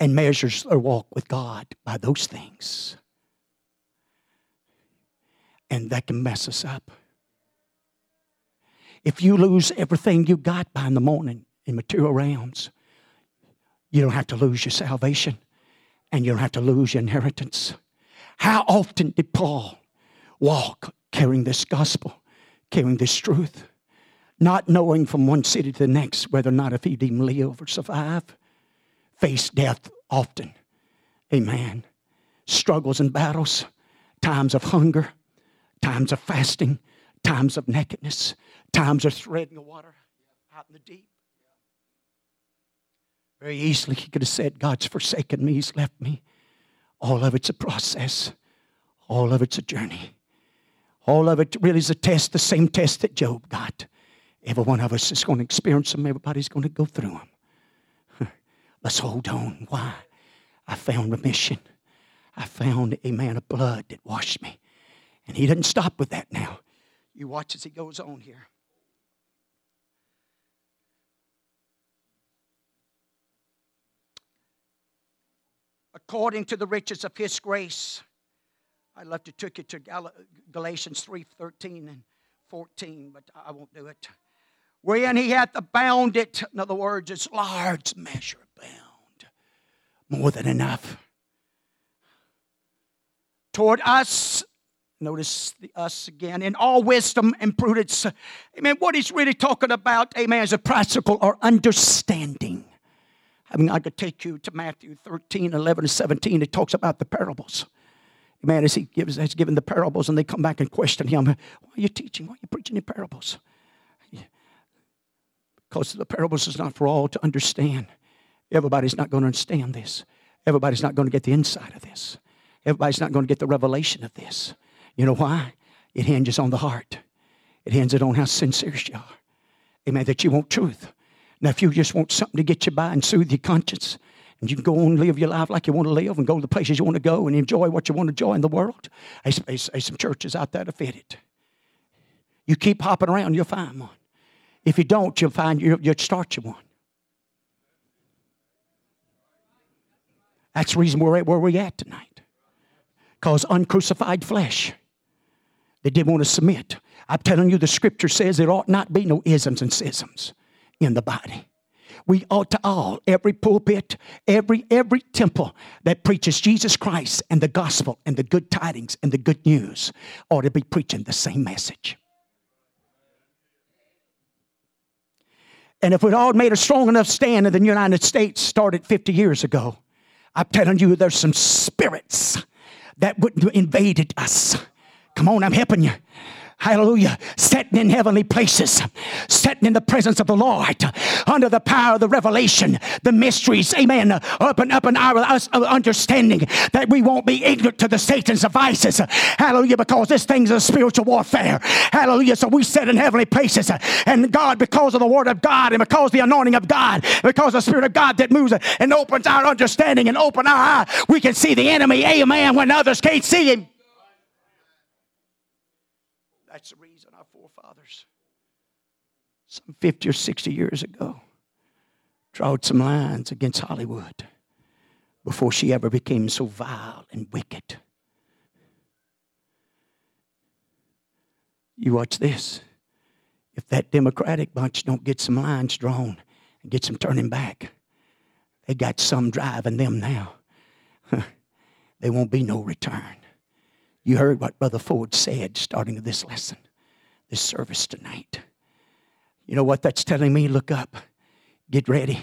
and measures their walk with God by those things. And that can mess us up. If you lose everything you got by in the morning in material realms, you don't have to lose your salvation and you don't have to lose your inheritance. How often did Paul walk carrying this gospel, carrying this truth, not knowing from one city to the next whether or not if he'd even live or survive? Face death often. Amen. Struggles and battles, times of hunger, times of fasting, times of nakedness, times of threading the water out in the deep. Very easily, he could have said, God's forsaken me, He's left me. All of it's a process, all of it's a journey. All of it really is a test, the same test that Job got. Every one of us is going to experience them, everybody's going to go through them. Let's hold on. Why? I found remission. I found a man of blood that washed me. And he doesn't stop with that now. You watch as he goes on here. According to the riches of his grace. I'd love to take you to Galatians 3 13 and 14, but I won't do it. Wherein he hath abounded, in other words, it's large measure abound, more than enough. Toward us, notice the us again, in all wisdom and prudence. Amen. What he's really talking about, amen, is a practical or understanding. I mean, I could take you to Matthew 13, 11, and 17. It talks about the parables. Man, as he gives, has given the parables, and they come back and question him, why are you teaching? Why are you preaching in parables? Because the parables is not for all to understand. Everybody's not going to understand this. Everybody's not going to get the insight of this. Everybody's not going to get the revelation of this. You know why? It hinges on the heart. It hinges on how sincere you are. Amen. That you want truth. Now, if you just want something to get you by and soothe your conscience, and you can go on and live your life like you want to live and go to the places you want to go and enjoy what you want to enjoy in the world, there's, there's some churches out there to fit it. You keep hopping around, you'll find one. If you don't, you'll find you, you'll start you one. That's the reason we're at where we're at tonight. Because uncrucified flesh, they didn't want to submit. I'm telling you, the scripture says there ought not be no isms and schisms in the body. We ought to all, every pulpit, every every temple that preaches Jesus Christ and the gospel and the good tidings and the good news ought to be preaching the same message. And if we'd all made a strong enough stand in the United States started 50 years ago, I'm telling you, there's some spirits that would have invaded us. Come on, I'm helping you hallelujah, sitting in heavenly places, sitting in the presence of the Lord, under the power of the revelation, the mysteries, amen, open up in our us uh, understanding that we won't be ignorant to the Satan's devices, hallelujah, because this thing's a spiritual warfare, hallelujah. So we sit in heavenly places, and God, because of the word of God, and because the anointing of God, because the Spirit of God that moves and opens our understanding and open our eye, we can see the enemy, amen, when others can't see him. That's the reason our forefathers, some 50 or 60 years ago, drawed some lines against Hollywood before she ever became so vile and wicked. You watch this. If that Democratic bunch don't get some lines drawn and get some turning back, they got some driving them now. there won't be no return. You heard what Brother Ford said starting this lesson, this service tonight. You know what that's telling me? Look up, get ready,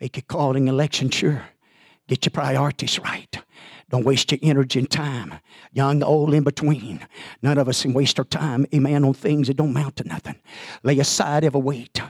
make your calling election sure, get your priorities right. Don't waste your energy and time. Young, old, in between. None of us can waste our time, amen, on things that don't amount to nothing. Lay aside every weight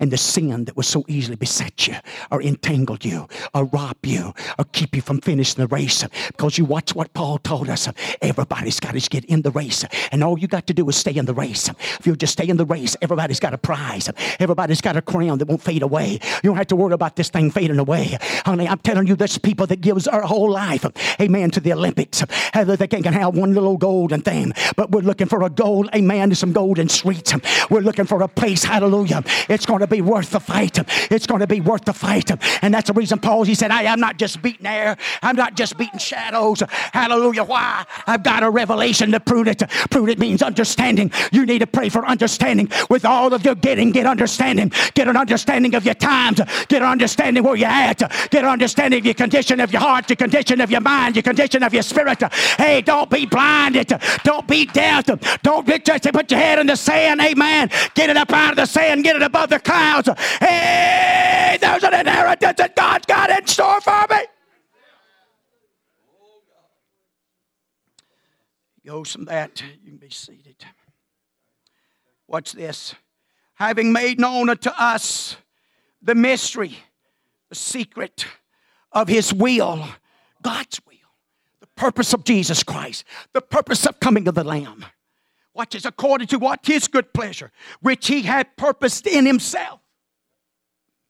and the sin that will so easily beset you, or entangle you, or rob you, or keep you from finishing the race. Because you watch what Paul told us. Everybody's got to get in the race. And all you got to do is stay in the race. If you just stay in the race, everybody's got a prize. Everybody's got a crown that won't fade away. You don't have to worry about this thing fading away. Honey, I'm telling you, there's people that gives their whole life amen, to the Olympics. They can't have one little golden thing, but we're looking for a gold, amen, to some golden streets. We're looking for a place, hallelujah. It's going to be worth the fight. It's going to be worth the fight. And that's the reason Paul, he said, I am not just beating air. I'm not just beating shadows. Hallelujah. Why? I've got a revelation to prove it. Prove it means understanding. You need to pray for understanding. With all of your getting, get understanding. Get an understanding of your times. Get an understanding where you're at. Get an understanding of your condition of your heart, your condition of your mind mind, your condition of your spirit. Hey, don't be blinded. Don't be deaf. Don't be just put your head in the sand. Amen. Get it up out of the sand. Get it above the clouds. Hey, there's an inheritance that God's got in store for me. Goes from that. You can be seated. Watch this. Having made known unto us the mystery, the secret of his will, God's will the purpose of Jesus Christ, the purpose of coming of the Lamb. Watch this, according to what his good pleasure, which he had purposed in himself.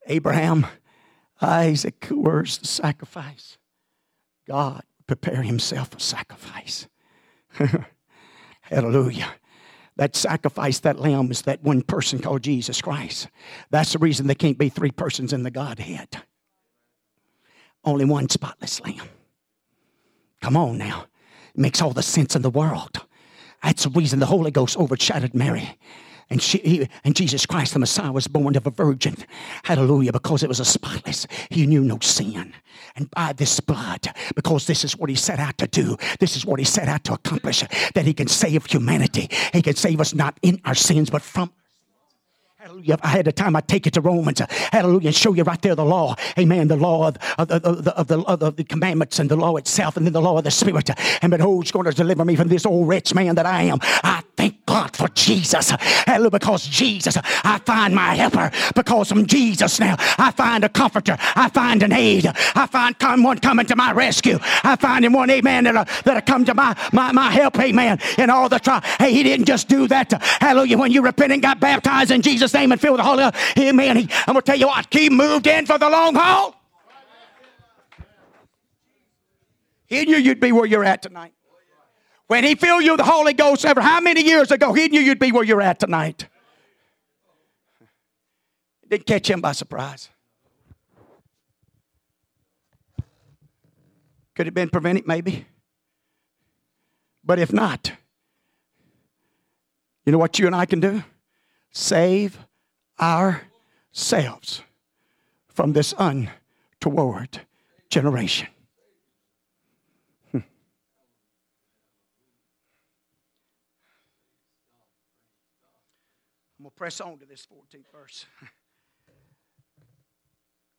Abraham, Isaac, where's the sacrifice? God prepare himself a sacrifice. Hallelujah. That sacrifice, that lamb, is that one person called Jesus Christ. That's the reason there can't be three persons in the Godhead. Only one spotless lamb. Come on now. It makes all the sense in the world. That's the reason the Holy Ghost overshadowed Mary. And, she, he, and Jesus Christ, the Messiah, was born of a virgin. Hallelujah. Because it was a spotless. He knew no sin. And by this blood, because this is what he set out to do, this is what he set out to accomplish, that he can save humanity. He can save us not in our sins, but from Hallelujah. If I had the time, I'd take it to Romans. Hallelujah. And show you right there the law. Amen. The law of, of, of, of, the, of the commandments and the law itself and then the law of the Spirit. And behold, he's going to deliver me from this old rich man that I am. I For Jesus. Hallelujah. Because Jesus, I find my helper. Because I'm Jesus now, I find a comforter. I find an aid. I find one coming to my rescue. I find him one, amen, that'll, that'll come to my, my, my help, amen, in all the trial. Hey, he didn't just do that. Hallelujah. When you repent and got baptized in Jesus' Jesus' name and filled with the Holy Ghost. Amen. He, I'm going to tell you what, he moved in for the long haul. He knew you'd be where you're at tonight. When he filled you with the Holy Ghost ever, how many years ago, he knew you'd be where you're at tonight. It didn't catch him by surprise. Could it have been prevented? Maybe. But if not, you know what you and I can do? save ourselves from this untoward generation. Hmm. I'm going to press on to this 14th verse.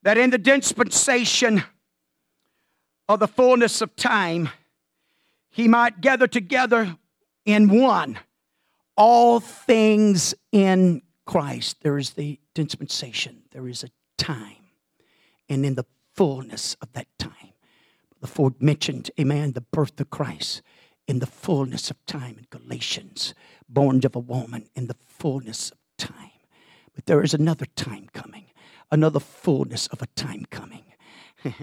that in the dispensation of the fullness of time, he might gather together in one all things in Christ. There is the dispensation, there is a time. And in the fullness of that time, the Ford mentioned, amen, the birth of Christ in the fullness of time in Galatians, born of a woman in the fullness of. But there is another time coming, another fullness of a time coming.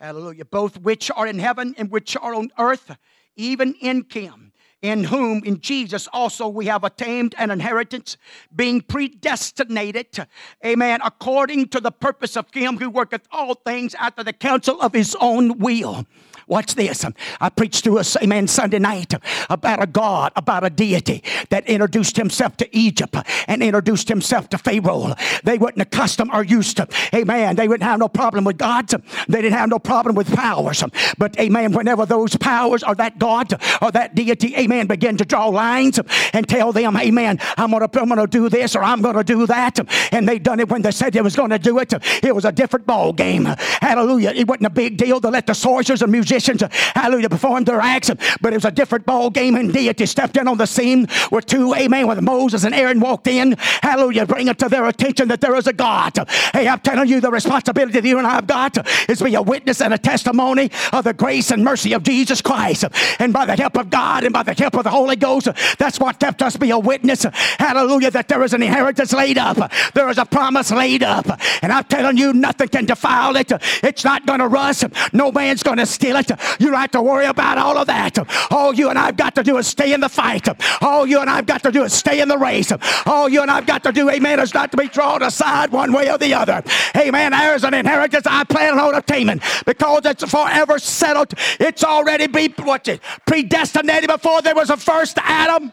Hallelujah. Both which are in heaven and which are on earth, even in Him in whom, in Jesus, also we have attained an inheritance, being predestinated, amen, according to the purpose of Him who worketh all things after the counsel of His own will Watch this. I preached to us, amen, Sunday night about a God, about a deity that introduced himself to Egypt and introduced himself to Pharaoh. They weren't accustomed or used to, amen, they wouldn't have no problem with gods. They didn't have no problem with powers. But, amen, whenever those powers or that God or that deity, amen, begin to draw lines and tell them, amen, I'm to I'm gonna do this or I'm to do that. And they done it when they said they was to do it. It was a different ball game. Hallelujah. It wasn't a big deal to let the sorcerers and musicians musicians, hallelujah, performed their acts, but it was a different ball game and deity stepped in on the scene where two, amen, with Moses and Aaron walked in, hallelujah, bring it to their attention that there is a God. Hey, I'm telling you, the responsibility that you and I have got is be a witness and a testimony of the grace and mercy of Jesus Christ. And by the help of God and by the help of the Holy Ghost, that's what kept us be a witness. Hallelujah, that there is an inheritance laid up. There is a promise laid up. And I'm telling you, nothing can defile it. It's not going to rust. No man's going to steal it it. You don't have to worry about all of that. All you and I've got to do is stay in the fight. All you and I've got to do is stay in the race. All you and I've got to do, amen, is not to be drawn aside one way or the other. Amen. There's an inheritance I plan on obtaining because it's forever settled. It's already be what's it predestinated before there was a first Adam.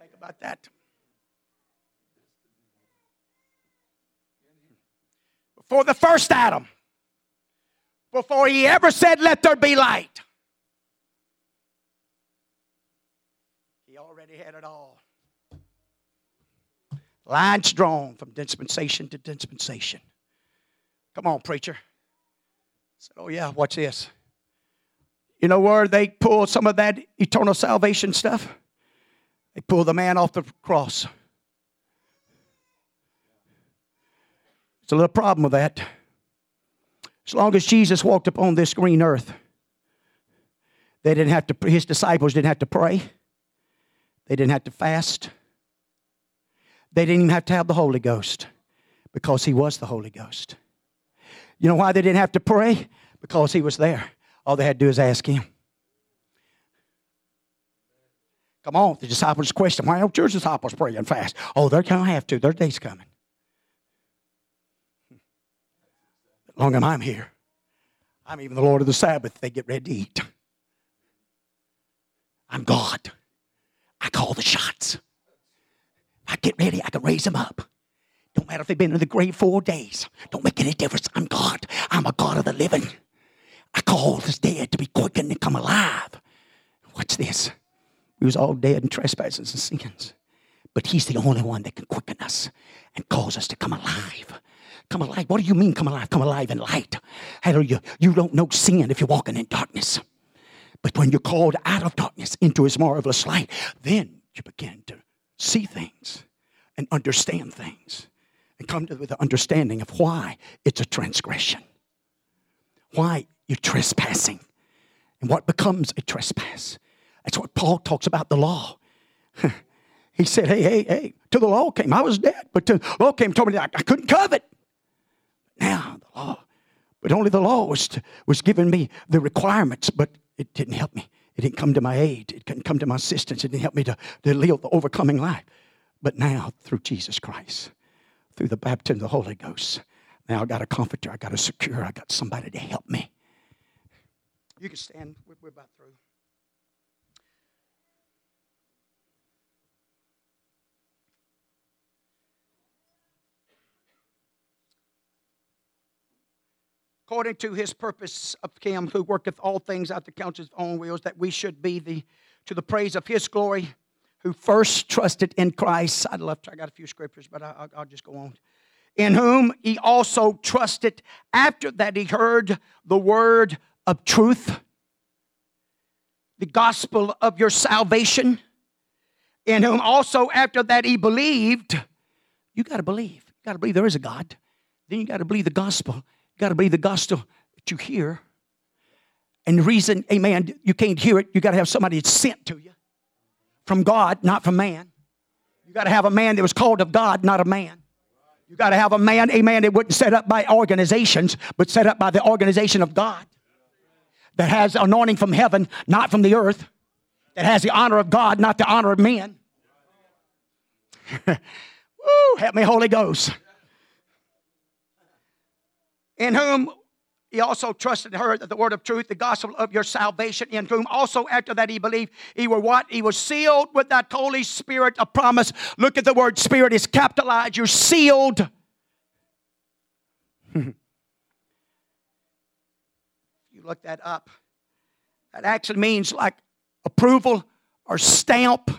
Think about that. Before the first Adam before he ever said, Let there be light. He already had it all. Lines drawn from dispensation to dispensation. Come on, preacher. I said, Oh, yeah, watch this. You know where they pull some of that eternal salvation stuff? They pull the man off the cross. It's a little problem with that. As long as Jesus walked upon this green earth, they didn't have to, his disciples didn't have to pray. They didn't have to fast. They didn't even have to have the Holy Ghost because he was the Holy Ghost. You know why they didn't have to pray? Because he was there. All they had to do is ask him. Come on, the disciples question, why don't your disciples pray and fast? Oh, they're going to have to. Their day's coming. Long as I'm here. I'm even the Lord of the Sabbath. They get ready to eat. I'm God. I call the shots. I get ready, I can raise them up. Don't matter if they've been in the grave four days. Don't make any difference. I'm God. I'm a God of the living. I call the dead to be quickened and come alive. What's this? We was all dead in trespasses and sins. But he's the only one that can quicken us and cause us to come alive. Come alive. What do you mean come alive? Come alive in light. Hallelujah. You don't know sin if you're walking in darkness. But when you're called out of darkness into his marvelous light, then you begin to see things and understand things and come to the understanding of why it's a transgression, why you're trespassing, and what becomes a trespass. That's what Paul talks about the law. he said, Hey, hey, hey, to the law came. I was dead, but to the law came, told me I couldn't covet. Now, the law. But only the law was, to, was giving me the requirements, but it didn't help me. It didn't come to my aid. It didn't come to my assistance. It didn't help me to, to live the overcoming life. But now, through Jesus Christ, through the baptism of the Holy Ghost, now I got a comforter. I got a secure. I got somebody to help me. You can stand. We're about through. According to his purpose of him who worketh all things out the counsel of his own wills, that we should be the to the praise of his glory, who first trusted in Christ. I'd love to, I got a few scriptures, but I, will just go on. In whom he also trusted after that he heard the word of truth, the gospel of your salvation, in whom also after that he believed. You got to believe. You got to believe there is a God. Then you got to believe the gospel got to believe the gospel that you hear. And the reason, amen, you can't hear it, you got to have somebody that's sent to you from God, not from man. You got to have a man that was called of God, not a man. You got to have a man, amen, that wasn't set up by organizations, but set up by the organization of God. that has anointing from heaven, not from the earth, that has the honor of God, not the honor of men. Woo, help me, Holy Ghost. In whom he also trusted her that the word of truth, the gospel of your salvation, in whom also after that he believed, he were what? He was sealed with that Holy Spirit of promise. Look at the word spirit is capitalized. You're sealed. you look that up. That actually means like approval or stamp.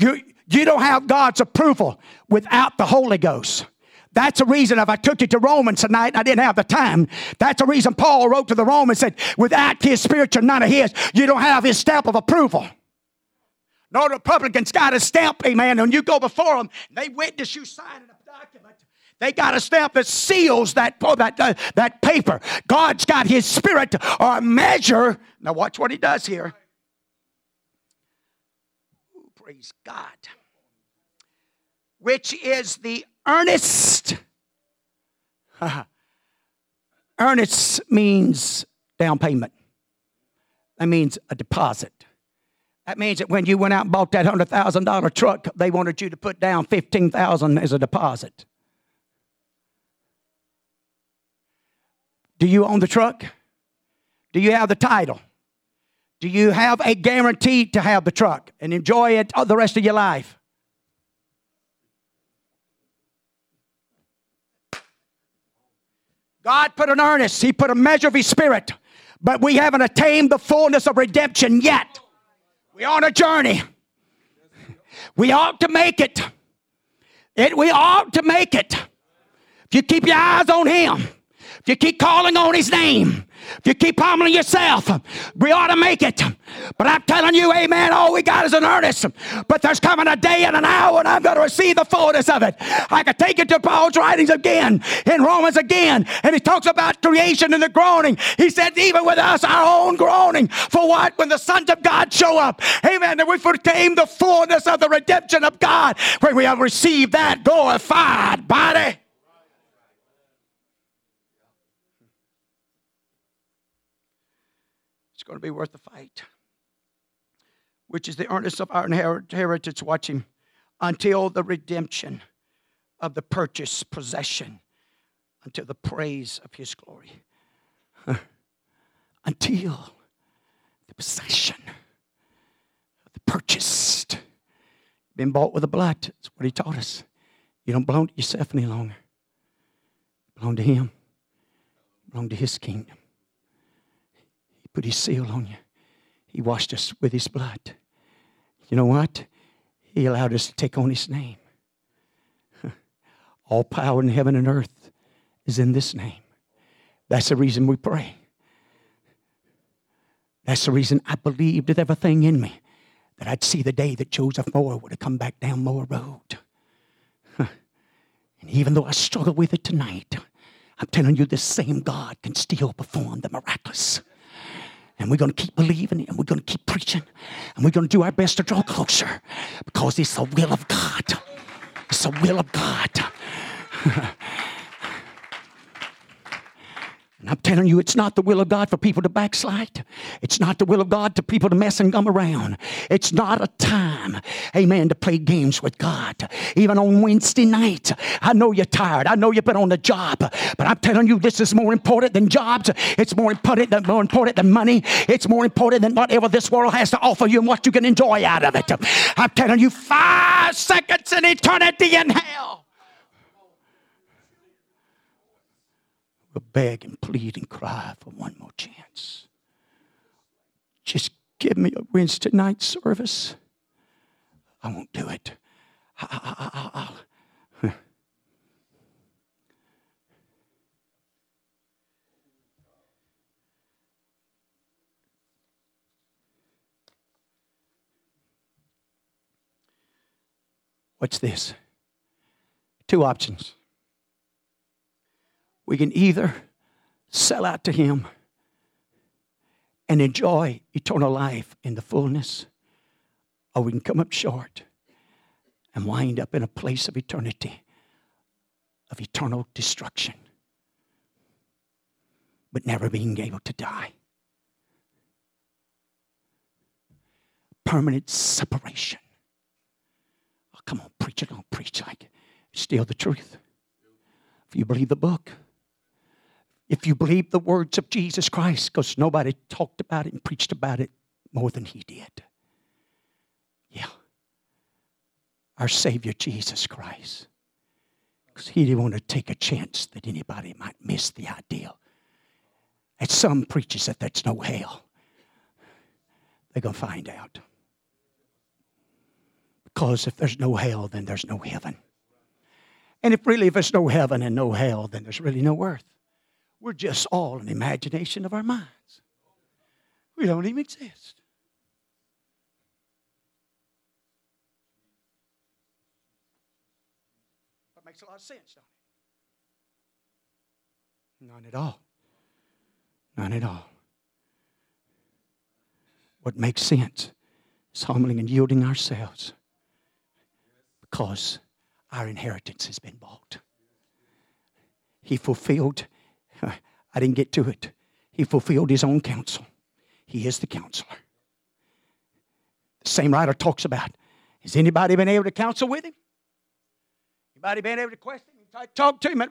You, you don't have God's approval without the Holy Ghost. That's the reason if I took you to Romans tonight I didn't have the time. That's the reason Paul wrote to the Romans said, without his spirit, you're none of his. You don't have his stamp of approval. Notary publics got a stamp, amen. When you go before them, they witness you signing a document. They got a stamp that seals that, oh, that, uh, that paper. God's got his spirit or a measure. Now, watch what he does here. Praise God. Which is the earnest. earnest means down payment. That means a deposit. That means that when you went out and bought that hundred thousand dollar truck, they wanted you to put down fifteen thousand as a deposit. Do you own the truck? Do you have the title? Do you have a guarantee to have the truck and enjoy it the rest of your life? God put an earnest, He put a measure of His Spirit, but we haven't attained the fullness of redemption yet. We're on a journey. We ought to make it. it. We ought to make it. If you keep your eyes on Him, you keep calling on His name, if you keep humbling yourself, we ought to make it. But I'm telling you, amen, all we got is an earnest. But there's coming a day and an hour and I'm going to receive the fullness of it. I could take it to Paul's writings again, in Romans again, and he talks about creation and the groaning. He said, even with us, our own groaning. For what? When the sons of God show up, amen, that we proclaim the fullness of the redemption of God, when we have received that glorified body. Going to be worth the fight, which is the earnest of our heritage. watching until the redemption of the purchased possession, until the praise of his glory. until the possession of the purchased, been bought with the blood. That's what he taught us. You don't belong to yourself any longer. You belong to him. You belong to his kingdom put his seal on you. He washed us with his blood. You know what? He allowed us to take on his name. All power in heaven and earth is in this name. That's the reason we pray. That's the reason I believed with everything in me that I'd see the day that Joseph Moore would have come back down Moore Road. And even though I struggle with it tonight, I'm telling you, this same God can still perform the miraculous. And we're going to keep believing and we're going to keep preaching and we're going to do our best to draw closer because it's the will of God. It's the will of God. And I'm telling you, it's not the will of God for people to backslide. It's not the will of God to people to mess and gum around. It's not a time, amen, to play games with God. Even on Wednesday night, I know you're tired. I know you've been on the job, but I'm telling you, this is more important than jobs. It's more important than more important than money. It's more important than whatever this world has to offer you and what you can enjoy out of it. I'm telling you, five seconds in eternity in hell will beg and plead and cry for one more chance. Just give me a Wednesday night service. I won't do it. I, What's this? Two options. We can either sell out to Him and enjoy eternal life in the fullness, or we can come up short and wind up in a place of eternity, of eternal destruction. but never being able to die. Permanent separation. Oh, come on, preach it. Don't preach like it's still the truth. If you believe the book, if you believe the words of Jesus Christ, because nobody talked about it and preached about it more than he did. Yeah. Our Savior Jesus Christ. Because he didn't want to take a chance that anybody might miss the ideal. And some preachers that there's no hell. They're going to find out. Because if there's no hell, then there's no heaven. And if really, if there's no heaven and no hell, then there's really no earth. We're just all an imagination of our minds. We don't even exist. That makes a lot of sense, don't it? None at all. None at all. What makes sense is humbling and yielding ourselves because our inheritance has been bought. He fulfilled, I didn't get to it, he fulfilled his own counsel. He is the counselor. The same writer talks about has anybody been able to counsel with him? Anybody been able to question him? Talk to him?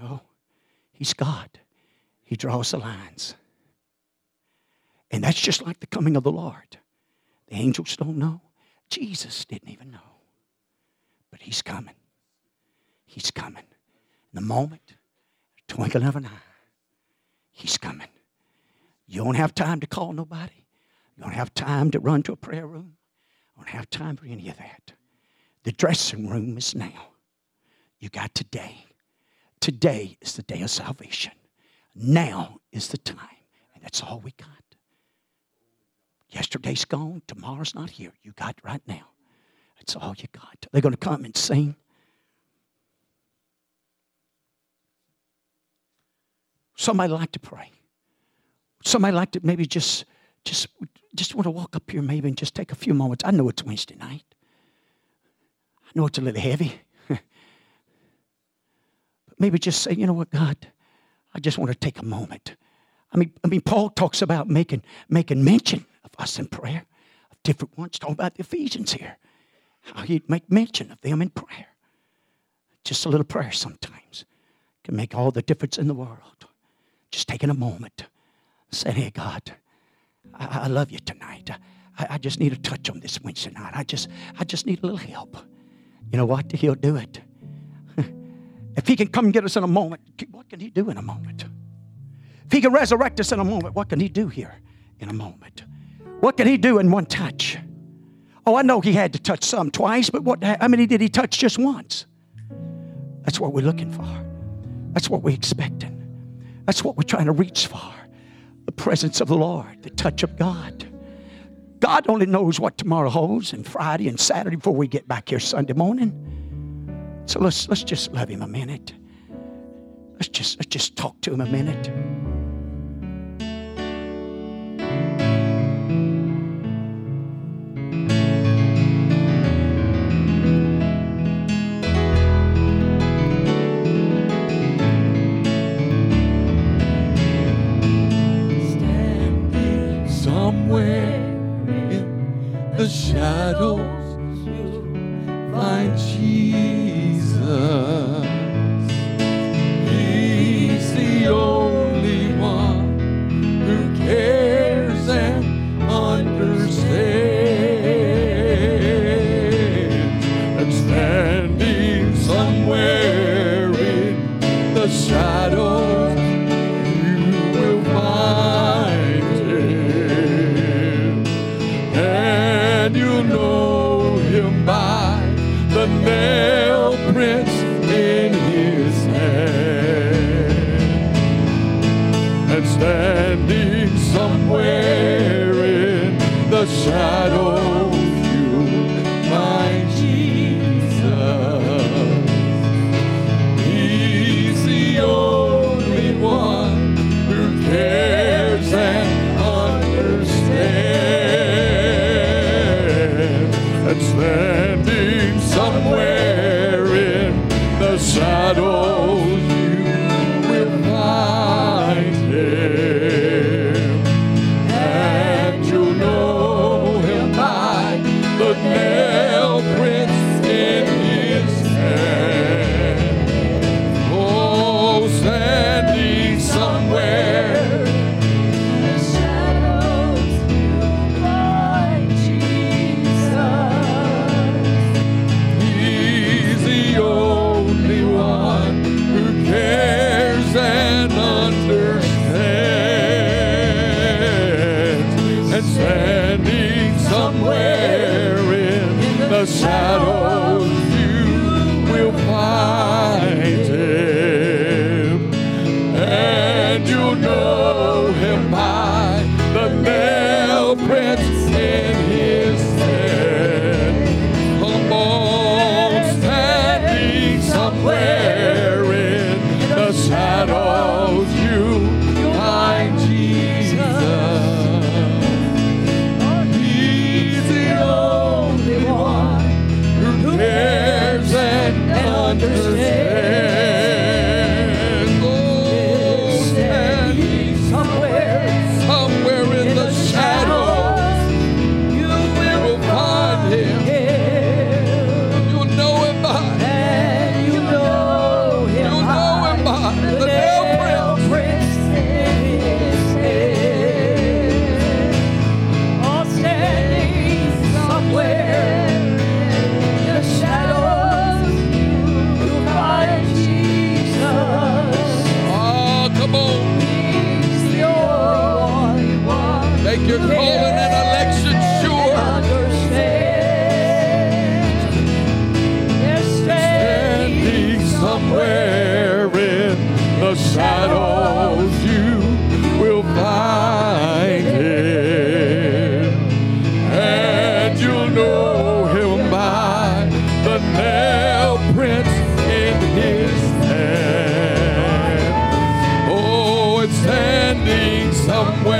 No, he's God. He draws the lines. And that's just like the coming of the Lord. The angels don't know. Jesus didn't even know. But he's coming. He's coming. In the moment, twinkling of an eye, he's coming. You don't have time to call nobody. You don't have time to run to a prayer room. You don't have time for any of that. The dressing room is now. You got today. Today is the day of salvation. Now is the time. And that's all we got. Yesterday's gone. Tomorrow's not here. You got right now. That's all you got. They're going to come and sing. Somebody like to pray. Somebody like to maybe just just just want to walk up here maybe and just take a few moments. I know it's Wednesday night. I know it's a little heavy. but maybe just say, you know what, God, I just want to take a moment. I mean, I mean, Paul talks about making making mention of us in prayer, of different ones. Talking about the Ephesians here, how he'd make mention of them in prayer. Just a little prayer sometimes can make all the difference in the world. Just taking a moment, saying, "Hey, God, I, I love you tonight. I, I just need a touch on this Wednesday night. I just, I just need a little help. You know what? He'll do it." If he can come get us in a moment, what can he do in a moment? If he can resurrect us in a moment, what can he do here in a moment? What can he do in one touch? Oh, I know he had to touch some twice, but what, how many did he touch just once? That's what we're looking for. That's what we're expecting. That's what we're trying to reach for. The presence of the Lord, the touch of God. God only knows what tomorrow holds and Friday and Saturday before we get back here Sunday morning. So let's let's just love him a minute. Let's just let's just talk to him a minute. In understands. And somewhere.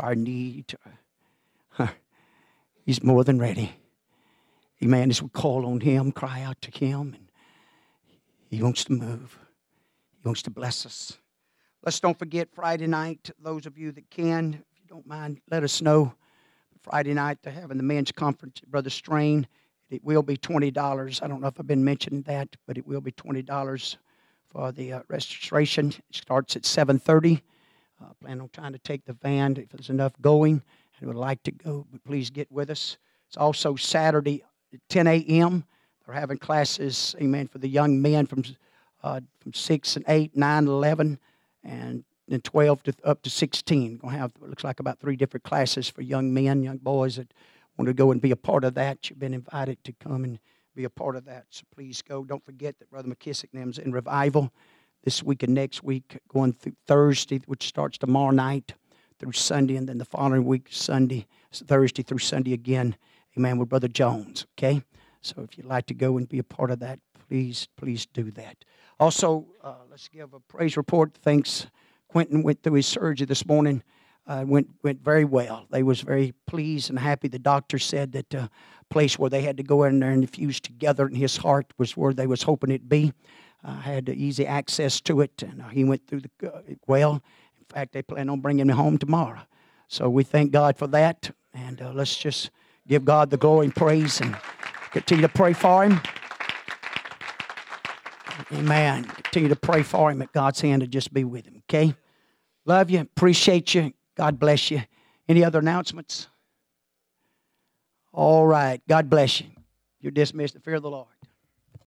our need. He's more than ready. Amen. As we call on Him, cry out to Him, and He wants to move. He wants to bless us. Let's don't forget Friday night, those of you that can, if you don't mind, let us know. Friday night, they're having the men's conference at Brother Strain. It will be $20. I don't know if I've been mentioning that, but it will be $20 for the uh, registration. It starts at 730. Uh, plan on trying to take the van if there's enough going and would like to go, but please get with us. It's also Saturday at 10 a.m. They're having classes, amen, for the young men from, uh, from 6 and 8, 9, 11, and then 12 to up to 16. Going to have, looks like about three different classes for young men, young boys that want to go and be a part of that. You've been invited to come and be a part of that. So please go. Don't forget that Brother McKissick and them's in revival this week and next week, going through Thursday, which starts tomorrow night through Sunday, and then the following week, Sunday, Thursday through Sunday again. Amen. With Brother Jones. Okay. So if you'd like to go and be a part of that, please, please do that. Also, uh, let's give a praise report. Thanks. Quentin went through his surgery this morning. Uh, went went very well. They was very pleased and happy. The doctor said that uh, place where they had to go in there and infuse together in his heart was where they was hoping it be. Uh, had easy access to it, and uh, he went through the uh, well. In fact, they plan on bringing me home tomorrow. So we thank God for that, and uh, let's just give God the glory and praise, and continue to pray for him. Amen. Continue to pray for him at God's hand to just be with him. Okay. Love you. Appreciate you. God bless you. Any other announcements? All right. God bless you. You're dismissed. The fear of the Lord.